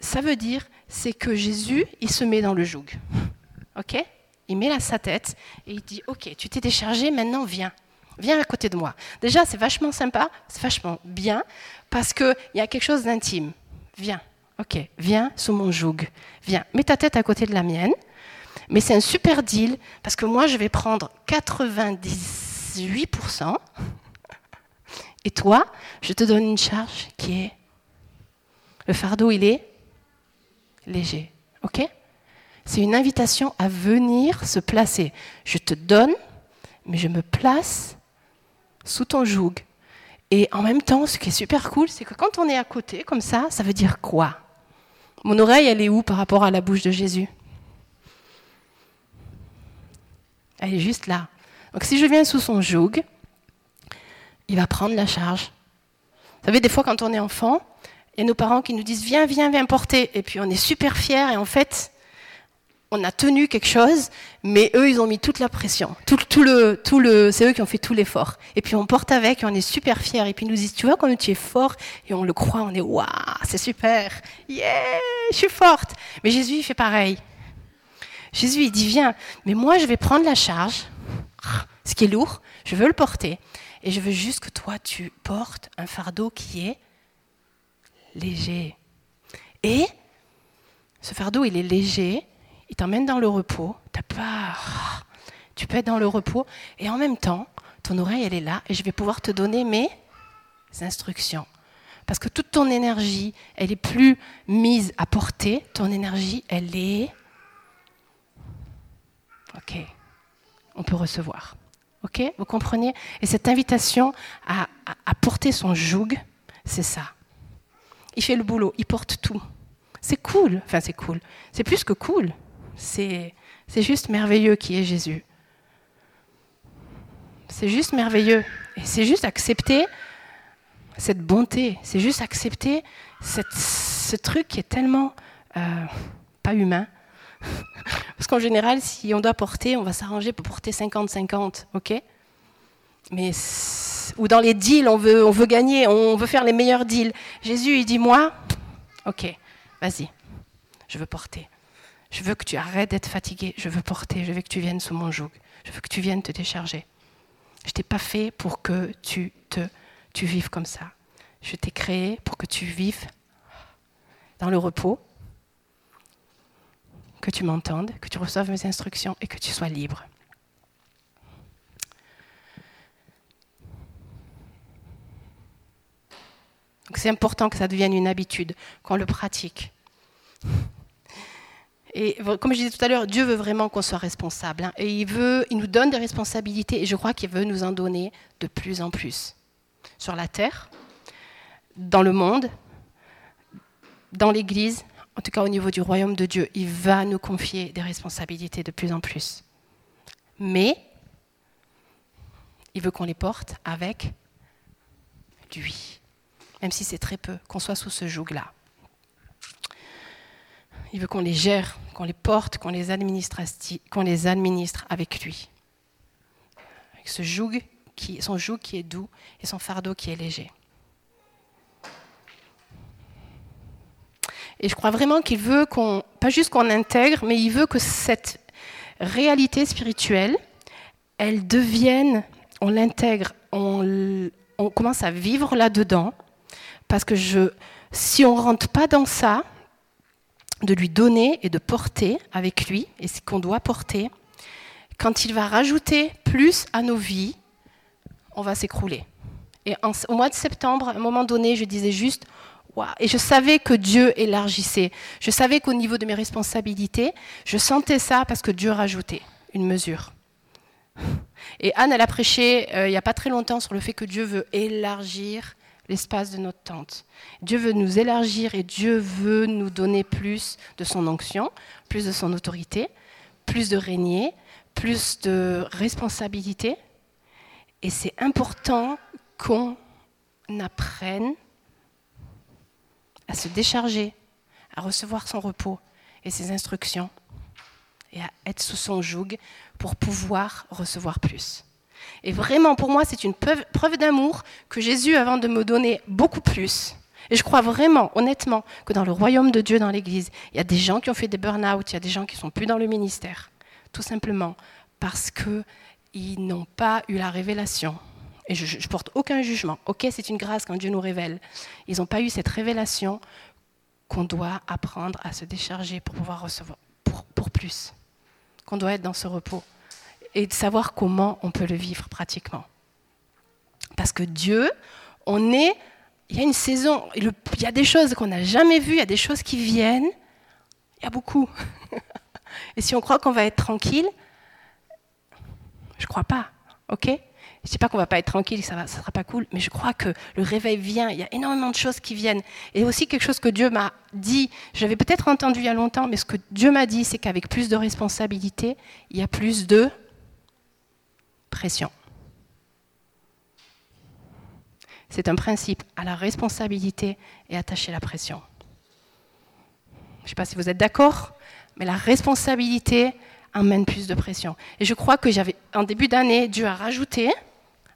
ça veut dire, c'est que Jésus, il se met dans le joug. *laughs* OK? Il met là sa tête et il dit OK, tu t'es déchargé, maintenant viens. Viens à côté de moi. Déjà, c'est vachement sympa, c'est vachement bien, parce qu'il y a quelque chose d'intime. Viens, ok, viens sous mon joug. Viens, mets ta tête à côté de la mienne. Mais c'est un super deal, parce que moi, je vais prendre 98%, et toi, je te donne une charge qui est... Le fardeau, il est léger. OK? C'est une invitation à venir se placer. Je te donne, mais je me place sous ton joug. Et en même temps, ce qui est super cool, c'est que quand on est à côté, comme ça, ça veut dire quoi? Mon oreille, elle est où par rapport à la bouche de Jésus? Elle est juste là. Donc si je viens sous son joug, il va prendre la charge. Vous savez, des fois, quand on est enfant, il y a nos parents qui nous disent viens, viens, viens porter. Et puis on est super fiers et en fait, on a tenu quelque chose, mais eux, ils ont mis toute la pression. Tout, tout le, tout le, c'est eux qui ont fait tout l'effort. Et puis on porte avec on est super fiers. Et puis ils nous disent, tu vois, quand tu es fort, et on le croit, on est waouh, c'est super. Yeah, je suis forte. Mais Jésus, il fait pareil. Jésus, il dit, viens, mais moi, je vais prendre la charge, ce qui est lourd, je veux le porter. Et je veux juste que toi, tu portes un fardeau qui est léger. Et ce fardeau, il est léger, il t'emmène dans le repos, t'as peur, tu peux être dans le repos, et en même temps, ton oreille, elle est là, et je vais pouvoir te donner mes instructions. Parce que toute ton énergie, elle est plus mise à porter, ton énergie, elle est... Ok, on peut recevoir. Ok, vous comprenez? Et cette invitation à, à porter son joug, c'est ça. Il fait le boulot, il porte tout. C'est cool, enfin c'est cool, c'est plus que cool, c'est juste merveilleux qui est Jésus. C'est juste merveilleux. Et c'est juste accepter cette bonté, c'est juste accepter ce truc qui est tellement euh, pas humain. *laughs* Parce qu'en général, si on doit porter, on va s'arranger pour porter 50-50, ok? Mais ou dans les deals, on veut, on veut gagner, on veut faire les meilleurs deals. Jésus, il dit, moi, ok, vas-y, je veux porter. Je veux que tu arrêtes d'être fatigué, je veux porter, je veux que tu viennes sous mon joug, je veux que tu viennes te décharger. Je t'ai pas fait pour que tu te, tu vives comme ça. Je t'ai créé pour que tu vives dans le repos, que tu m'entendes, que tu reçoives mes instructions et que tu sois libre. c'est important que ça devienne une habitude, qu'on le pratique. Et comme je disais tout à l'heure, Dieu veut vraiment qu'on soit responsable. Hein. et il, veut, il nous donne des responsabilités et je crois qu'il veut nous en donner de plus en plus. Sur la terre, dans le monde, dans l'Église, en tout cas au niveau du royaume de Dieu, il va nous confier des responsabilités de plus en plus. Mais il veut qu'on les porte avec lui même si c'est très peu, qu'on soit sous ce joug-là. Il veut qu'on les gère, qu'on les porte, qu'on les, administre, qu'on les administre avec lui. Avec son joug qui est doux et son fardeau qui est léger. Et je crois vraiment qu'il veut qu'on, pas juste qu'on intègre, mais il veut que cette réalité spirituelle, elle devienne, on l'intègre, on, commence à vivre là-dedans, parce que si on rentre pas dans ça, de lui donner et de porter avec lui, et ce qu'on doit porter, quand il va rajouter plus à nos vies, on va s'écrouler. Et au mois de septembre, à un moment donné, je disais juste, et je savais que Dieu élargissait. Je savais qu'au niveau de mes responsabilités, je sentais ça parce que Dieu rajoutait une mesure. Et Anne, elle a prêché euh, il n'y a pas très longtemps sur le fait que Dieu veut élargir l'espace de notre tente. Dieu veut nous élargir et Dieu veut nous donner plus de son onction, plus de son autorité, plus de régner, plus de responsabilité. Et c'est important qu'on apprenne à se décharger, à recevoir son repos et ses instructions, et à être sous son joug pour pouvoir recevoir plus. Et vraiment, pour moi, c'est une preuve d'amour que Jésus, avant de me donner beaucoup plus, et je crois vraiment, honnêtement, que dans le royaume de Dieu, dans l'Église, il y a des gens qui ont fait des burn-out, il y a des gens qui sont plus dans le ministère, tout simplement parce qu'ils n'ont pas eu la révélation et je, ne porte aucun jugement. Ok, c'est une grâce quand Dieu nous révèle. Ils n'ont pas eu cette révélation qu'on doit apprendre à se décharger pour pouvoir recevoir pour plus, qu'on doit être dans ce repos et de savoir comment on peut le vivre pratiquement. Parce que Dieu, on est, il y a une saison, il y a des choses qu'on n'a jamais vues, il y a des choses qui viennent, il y a beaucoup. *laughs* et si on croit qu'on va être tranquille, je ne crois pas, ok? Je ne dis pas qu'on va pas être tranquille, ça ne sera pas cool, mais je crois que le réveil vient, il y a énormément de choses qui viennent. Et aussi quelque chose que Dieu m'a dit, j'avais peut-être entendu il y a longtemps, mais ce que Dieu m'a dit, c'est qu'avec plus de responsabilité, il y a plus de pression. C'est un principe, à la responsabilité et attacher la pression. Je ne sais pas si vous êtes d'accord, mais la responsabilité amène plus de pression. Et je crois que j'avais, en début d'année, Dieu a rajouté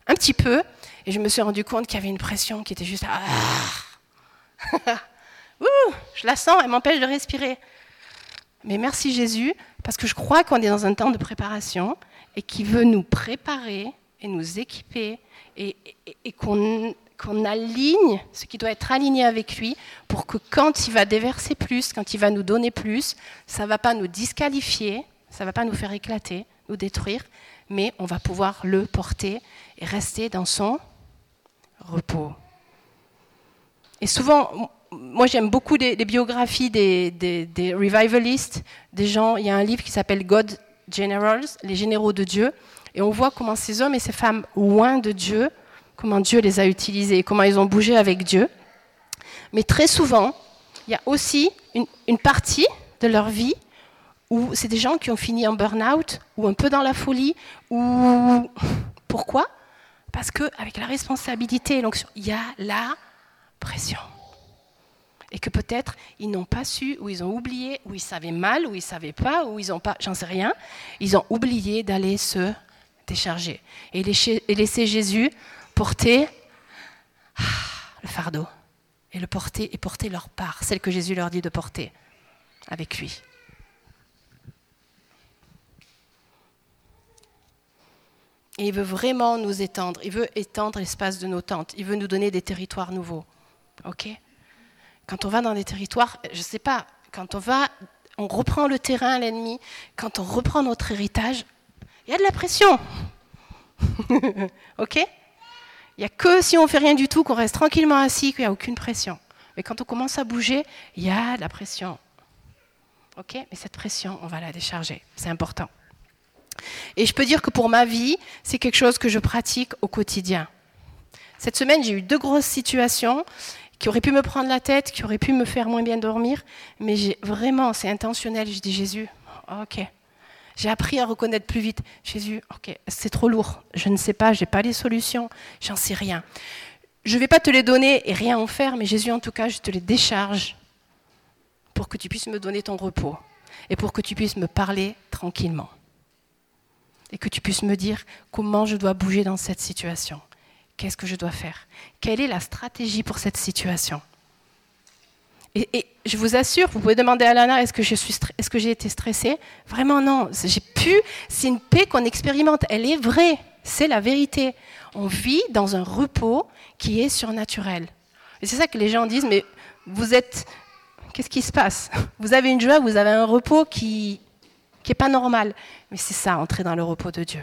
un petit peu, et je me suis rendu compte qu'il y avait une pression qui était juste ah. *laughs* je la sens, elle m'empêche de respirer. Mais merci Jésus, parce que je crois qu'on est dans un temps de préparation et qui veut nous préparer et nous équiper et, qu'on aligne ce qui doit être aligné avec lui pour que quand il va déverser plus, quand il va nous donner plus, ça ne va pas nous disqualifier, ça ne va pas nous faire éclater, nous détruire, mais on va pouvoir le porter et rester dans son repos. Et souvent, moi j'aime beaucoup les, biographies des, des, revivalistes, des gens, il y a un livre qui s'appelle God Generals, les généraux de Dieu, et on voit comment ces hommes et ces femmes loin de Dieu, comment Dieu les a utilisés, comment ils ont bougé avec Dieu. Mais très souvent, il y a aussi une, une partie de leur vie ou c'est des gens qui ont fini en burn-out, ou un peu dans la folie, ou *laughs* pourquoi? Parce qu'avec la responsabilité l'onction, il y a la pression. Et que peut-être ils n'ont pas su, ou ils ont oublié, ou ils savaient mal, ou ils ne savaient pas, ou ils n'ont pas, j'en sais rien, ils ont oublié d'aller se décharger. Et laisser Jésus porter ah, le fardeau, et le porter, et porter leur part, celle que Jésus leur dit de porter avec lui. Et il veut vraiment nous étendre. Il veut étendre l'espace de nos tentes. Il veut nous donner des territoires nouveaux. OK? Quand on va dans des territoires, je ne sais pas, quand on va, on reprend le terrain à l'ennemi, quand on reprend notre héritage, il y a de la pression. *laughs* OK? Il n'y a que si on fait rien du tout, qu'on reste tranquillement assis, qu'il n'y a aucune pression. Mais quand on commence à bouger, il y a de la pression. OK? Mais cette pression, on va la décharger. C'est important. Et je peux dire que pour ma vie, c'est quelque chose que je pratique au quotidien. Cette semaine, j'ai eu deux grosses situations qui auraient pu me prendre la tête, qui auraient pu me faire moins bien dormir, mais j'ai vraiment, c'est intentionnel. Je dis Jésus, ok. J'ai appris à reconnaître plus vite. Jésus, ok, c'est trop lourd. Je ne sais pas, je n'ai pas les solutions, j'en sais rien. Je ne vais pas te les donner et rien en faire, mais Jésus, en tout cas, je te les décharge pour que tu puisses me donner ton repos et pour que tu puisses me parler tranquillement et que tu puisses me dire comment je dois bouger dans cette situation. Qu'est-ce que je dois faire? Quelle est la stratégie pour cette situation? Et, je vous assure, vous pouvez demander à Lana, est-ce que j'ai été stressée? Vraiment non. J'ai pu. C'est une paix qu'on expérimente. Elle est vraie. C'est la vérité. On vit dans un repos qui est surnaturel. Et c'est ça que les gens disent, mais vous êtes, qu'est-ce qui se passe? Vous avez une joie, vous avez un repos qui qui est pas normal. Mais c'est ça, entrer dans le repos de Dieu.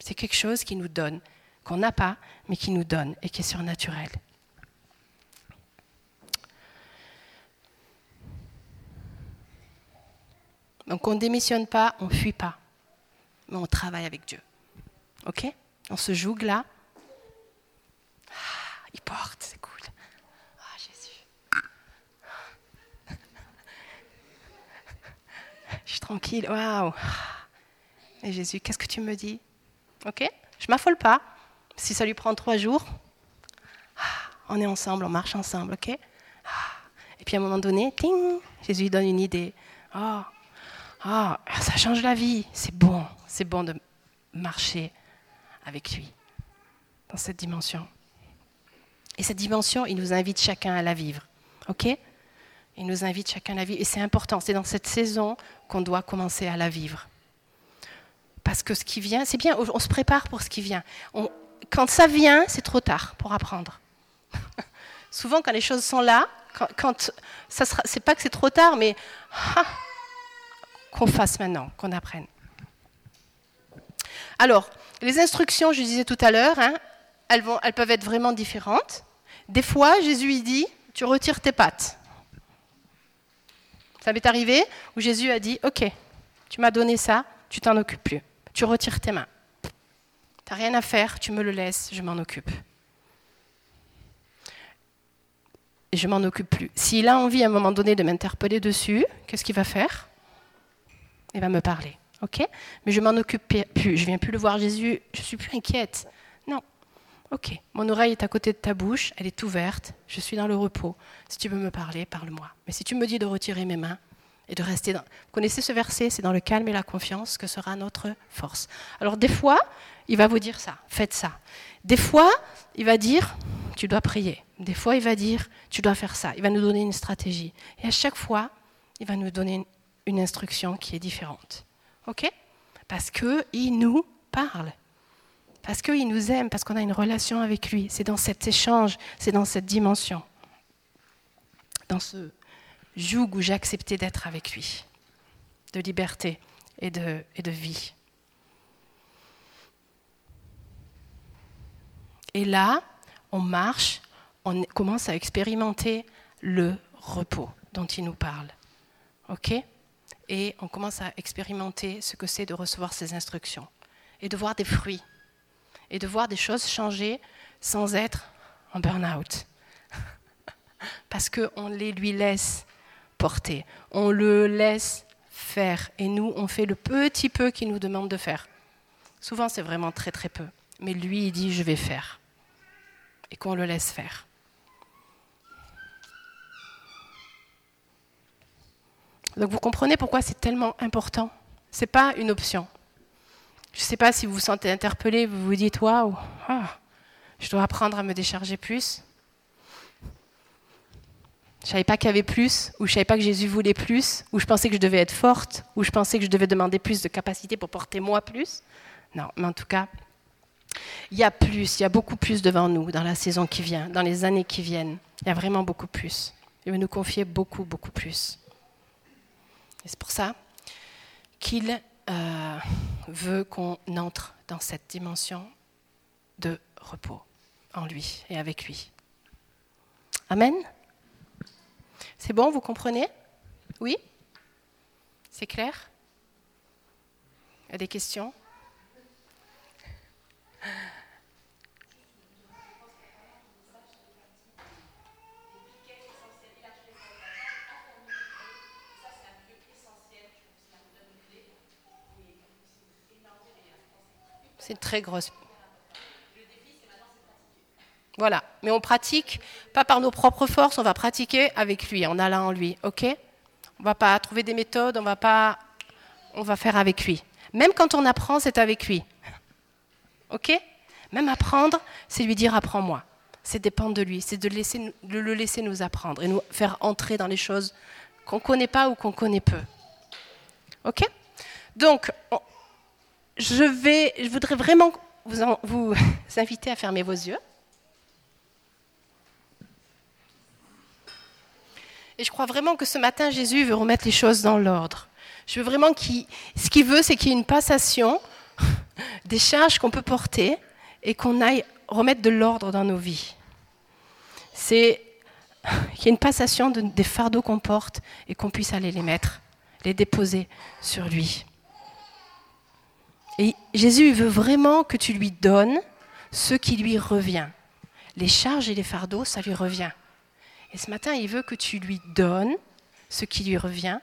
C'est quelque chose qui nous donne, qu'on n'a pas, mais qui nous donne et qui est surnaturel. Donc on ne démissionne pas, on ne fuit pas, mais on travaille avec Dieu. OK? On se joue là. Ah, il porte, c'est cool. Ah, Jésus. Je suis tranquille, waouh. Et Jésus, qu'est-ce que tu me dis? OK? Je m'affole pas. Si ça lui prend trois jours, ah, on est ensemble, on marche ensemble, OK? Et puis à un moment donné, ting, Jésus lui donne une idée. Oh, ah, ça change la vie. C'est bon, c'est bon de marcher avec lui dans cette dimension. Et cette dimension, il nous invite chacun à la vivre. OK? Il nous invite chacun à la vivre. Et c'est important, c'est dans cette saison qu'on doit commencer à la vivre. Parce que ce qui vient, c'est bien, on se prépare pour ce qui vient. Quand ça vient, c'est trop tard pour apprendre. *laughs* Souvent, quand les choses sont là, quand, quand ça sera, c'est pas que c'est trop tard, mais ah, qu'on fasse maintenant, qu'on apprenne. Alors, les instructions, je disais tout à l'heure, hein, elles, elles peuvent être vraiment différentes. Des fois, Jésus dit, tu retires tes pattes. Ça m'est arrivé où Jésus a dit, ok, tu m'as donné ça, tu t'en occupes plus. Tu retires tes mains. Rien à faire, tu me le laisses, je m'en occupe. Je m'en occupe plus. S'il a envie à un moment donné de m'interpeller dessus, qu'est-ce qu'il va faire? Il va me parler. OK? Mais je m'en occupe plus. Je viens plus le voir Jésus. Je suis plus inquiète. Non. OK. Mon oreille est à côté de ta bouche. Elle est ouverte. Je suis dans le repos. Si tu veux me parler, parle-moi. Mais si tu me dis de retirer mes mains et de rester dans... Vous connaissez ce verset? C'est dans le calme et la confiance que sera notre force. Alors des fois, il va vous dire ça. Faites ça. Des fois, il va dire, tu dois prier. Des fois, il va dire, tu dois faire ça. Il va nous donner une stratégie. Et à chaque fois, il va nous donner une instruction qui est différente. OK? Parce qu'il nous parle. Parce qu'il nous aime, parce qu'on a une relation avec lui. C'est dans cet échange, c'est dans cette dimension. Dans ce joug où j'ai accepté d'être avec lui. De liberté et de, et de vie. Et là, on marche, on commence à expérimenter le repos dont il nous parle. OK? Et on commence à expérimenter ce que c'est de recevoir ces instructions et de voir des fruits et de voir des choses changer sans être en burn-out. *laughs* Parce qu'on les lui laisse porter, on le laisse faire et nous, on fait le petit peu qu'il nous demande de faire. Souvent, c'est vraiment très très peu. Mais lui, il dit, je vais faire. Et qu'on le laisse faire. Donc vous comprenez pourquoi c'est tellement important. Ce n'est pas une option. Je ne sais pas si vous vous sentez interpellé, vous vous dites waouh, ah, je dois apprendre à me décharger plus. Je ne savais pas qu'il y avait plus, ou je ne savais pas que Jésus voulait plus, ou je pensais que je devais être forte, ou je pensais que je devais demander plus de capacité pour porter moi plus. Non, mais en tout cas, il y a plus, il y a beaucoup plus devant nous dans la saison qui vient, dans les années qui viennent. Il y a vraiment beaucoup plus. Il veut nous confier beaucoup, beaucoup plus. Et c'est pour ça qu'il euh, veut qu'on entre dans cette dimension de repos en lui et avec lui. Amen C'est bon, vous comprenez? Oui? C'est clair? Il y a des questions? C'est très grosse. Voilà, mais on pratique pas par nos propres forces, on va pratiquer avec lui, en allant en lui, ok? On va pas trouver des méthodes, on va pas, on va faire avec lui. Même quand on apprend, c'est avec lui, ok? Même apprendre, c'est lui dire apprends-moi. c'est dépendre de lui, c'est de, de, le laisser nous apprendre et nous faire entrer dans les choses qu'on ne connaît pas ou qu'on connaît peu. OK? Donc, je, vais, je voudrais vraiment vous, vous *laughs* inviter à fermer vos yeux. Et je crois vraiment que ce matin, Jésus veut remettre les choses dans l'ordre. Je veux vraiment qu'il. Ce qu'il veut, c'est qu'il y ait une passation des charges qu'on peut porter et qu'on aille remettre de l'ordre dans nos vies. C'est *laughs* qu'il y ait une passation des fardeaux qu'on porte et qu'on puisse aller les mettre, les déposer sur lui. Et Jésus veut vraiment que tu lui donnes ce qui lui revient. Les charges et les fardeaux, ça lui revient. Et ce matin, il veut que tu lui donnes ce qui lui revient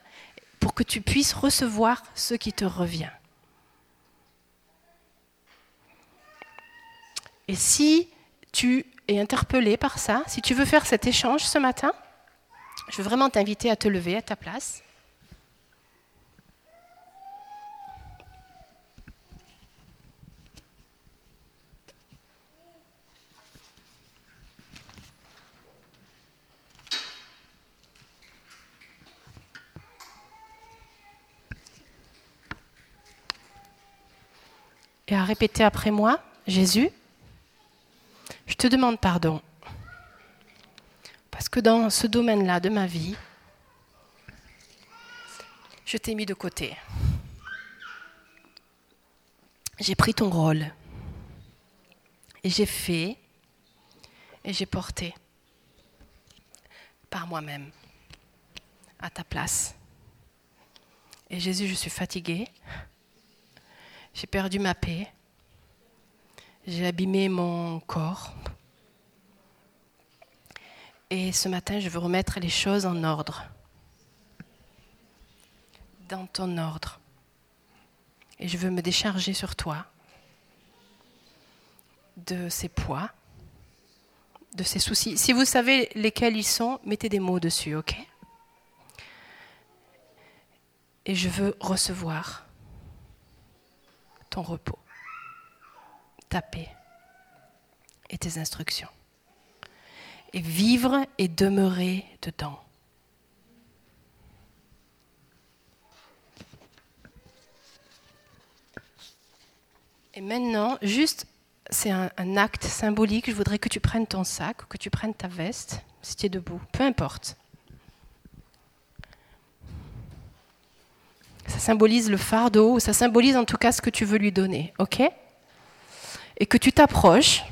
pour que tu puisses recevoir ce qui te revient. Et si tu es interpellé par ça, si tu veux faire cet échange ce matin, je veux vraiment t'inviter à te lever à ta place. et à répéter après moi, Jésus, je te demande pardon. Parce que dans ce domaine-là de ma vie, je t'ai mis de côté. J'ai pris ton rôle. Et j'ai fait et j'ai porté par moi-même à ta place. Et Jésus, je suis fatiguée. J'ai perdu ma paix. J'ai abîmé mon corps. Et ce matin, je veux remettre les choses en ordre. Dans ton ordre. Et je veux me décharger sur toi de ces poids, de ces soucis. Si vous savez lesquels ils sont, mettez des mots dessus, ok? Et je veux recevoir ton repos, ta paix et tes instructions. Et vivre et demeurer dedans. Et maintenant, juste, c'est un, acte symbolique. Je voudrais que tu prennes ton sac, que tu prennes ta veste, si tu es debout, peu importe. Ça symbolise le fardeau, ça symbolise en tout cas ce que tu veux lui donner, ok? Et que tu t'approches.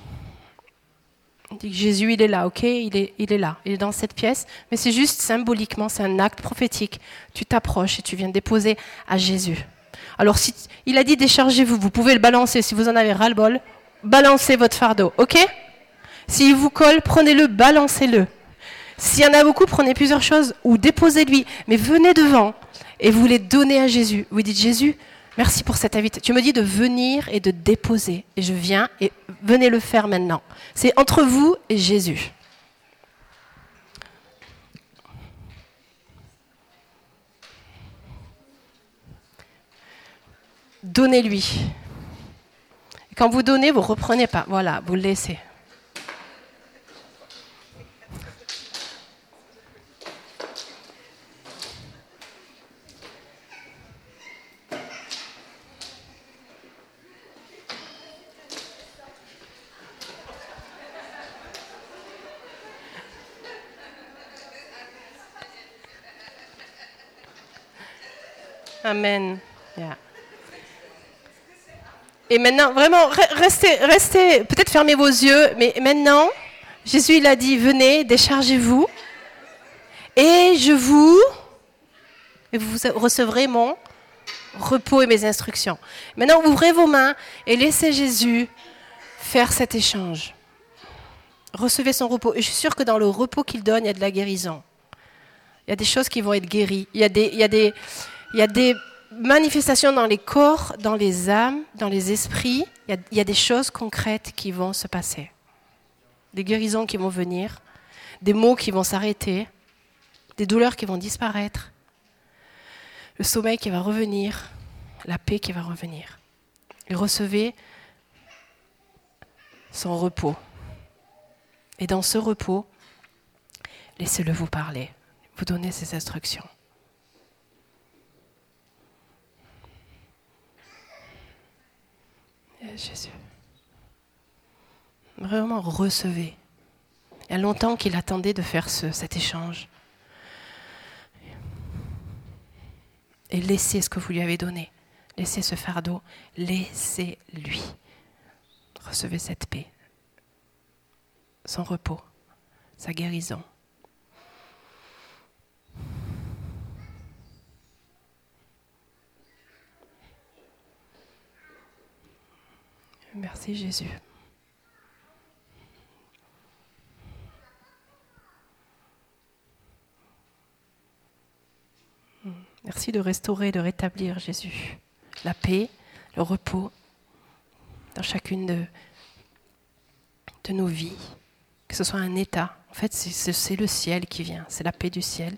Jésus, il est là, ok il est, il est là, il est dans cette pièce, mais c'est juste symboliquement, c'est un acte prophétique. Tu t'approches et tu viens déposer à Jésus. Alors, si, il a dit déchargez-vous, vous pouvez le balancer si vous en avez ras-le-bol, balancez votre fardeau, ok? S'il vous colle, prenez-le, balancez-le. S'il y en a beaucoup, prenez plusieurs choses ou déposez-lui, mais venez devant et vous les donnez à Jésus. Vous dites Jésus, merci pour cette invitation. Tu me dis de venir et de déposer. Et je viens et venez le faire maintenant. C'est entre vous et Jésus. Donnez-lui. Quand vous donnez, vous reprenez pas. Voilà, vous le laissez. Amen. Et maintenant, vraiment, restez, restez, peut-être fermez vos yeux, mais maintenant, Jésus, il a dit, venez, déchargez-vous, et je vous, et vous recevrez mon repos et mes instructions. Maintenant, ouvrez vos mains et laissez Jésus faire cet échange. Recevez son repos. Et je suis sûre que dans le repos qu'il donne, il y a de la guérison. Il y a des choses qui vont être guéries. Il y a des, il y a des, il y a des manifestations dans les corps, dans les âmes, dans les esprits. Il y, a, des choses concrètes qui vont se passer. Des guérisons qui vont venir, des maux qui vont s'arrêter, des douleurs qui vont disparaître, le sommeil qui va revenir, la paix qui va revenir. Recevez son repos. Et dans ce repos, laissez-le vous parler, vous donner ses instructions. Jésus. Vraiment recevez. Il y a longtemps qu'il attendait de faire ce, cet échange. Et laissez ce que vous lui avez donné. Laissez ce fardeau. Laissez-lui. Recevez cette paix, son repos, sa guérison. Merci Jésus. Merci de restaurer, de rétablir Jésus la paix, le repos dans chacune de, nos vies, que ce soit un état. En fait, c'est le ciel qui vient, c'est la paix du ciel,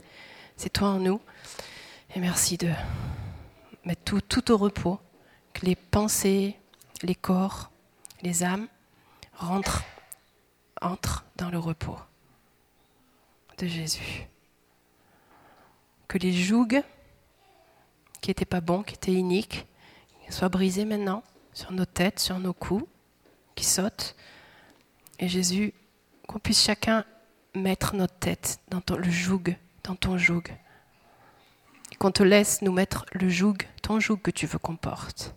c'est toi en nous. Et merci de mettre tout, tout au repos, que les pensées, les corps, les âmes rentrent, entrent dans le repos de Jésus. Que les jougs qui n'étaient pas bons, qui étaient iniques, soient brisés maintenant sur nos têtes, sur nos coups, qui sautent. Et Jésus, qu'on puisse chacun mettre notre tête dans ton, le joug, dans ton joug. Qu'on te laisse nous mettre le joug, ton joug que tu veux qu'on porte.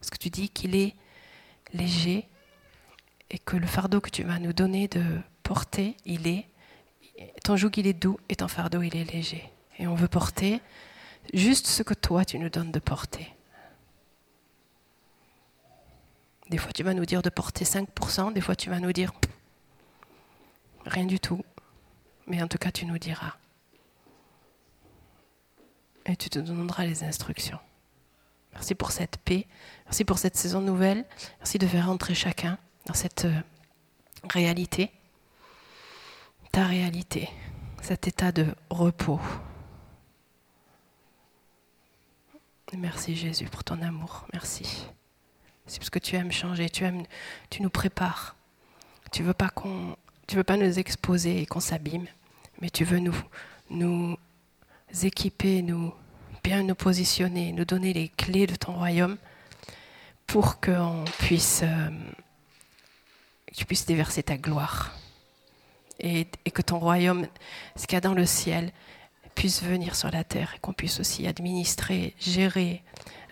Parce que tu dis qu'il est léger et que le fardeau que tu vas nous donner de porter, il est, ton joug il est doux et ton fardeau il est léger. Et on veut porter juste ce que toi tu nous donnes de porter. Des fois tu vas nous dire de porter 5%, des fois tu vas nous dire rien du tout. Mais en tout cas tu nous diras. Et tu te donneras les instructions. Merci pour cette paix. Merci pour cette saison nouvelle. Merci de faire entrer chacun dans cette euh, réalité, ta réalité, cet état de repos. Merci Jésus pour ton amour. Merci. C'est parce que tu aimes changer, tu aimes, tu nous prépares. Tu veux veux pas nous exposer et qu'on s'abîme, mais tu veux nous équiper, nous bien nous positionner, nous donner les clés de ton royaume pour euh, que tu puisses déverser ta gloire et, et que ton royaume, ce qu'il y a dans le ciel, puisse venir sur la terre et qu'on puisse aussi administrer, gérer,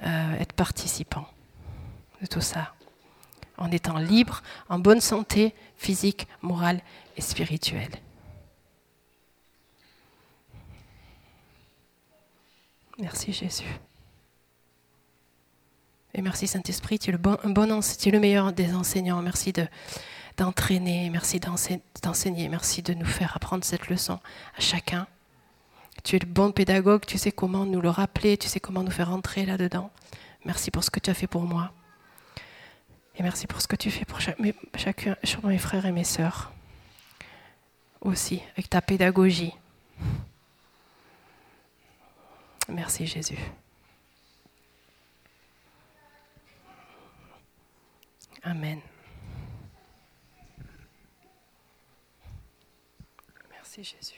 euh, être participant de tout ça, en étant libre, en bonne santé physique, morale et spirituelle. Merci Jésus. Et merci Saint-Esprit, tu es le bon, bon tu es le meilleur des enseignants. Merci de, d'entraîner, merci d'enseigner, merci de nous faire apprendre cette leçon à chacun. Tu es le bon pédagogue, tu sais comment nous le rappeler, tu sais comment nous faire entrer là-dedans. Merci pour ce que tu as fait pour moi. Et merci pour ce que tu fais pour chacun, sur mes frères et mes sœurs. Aussi, avec ta pédagogie. Merci Jésus. Amen. Merci Jésus.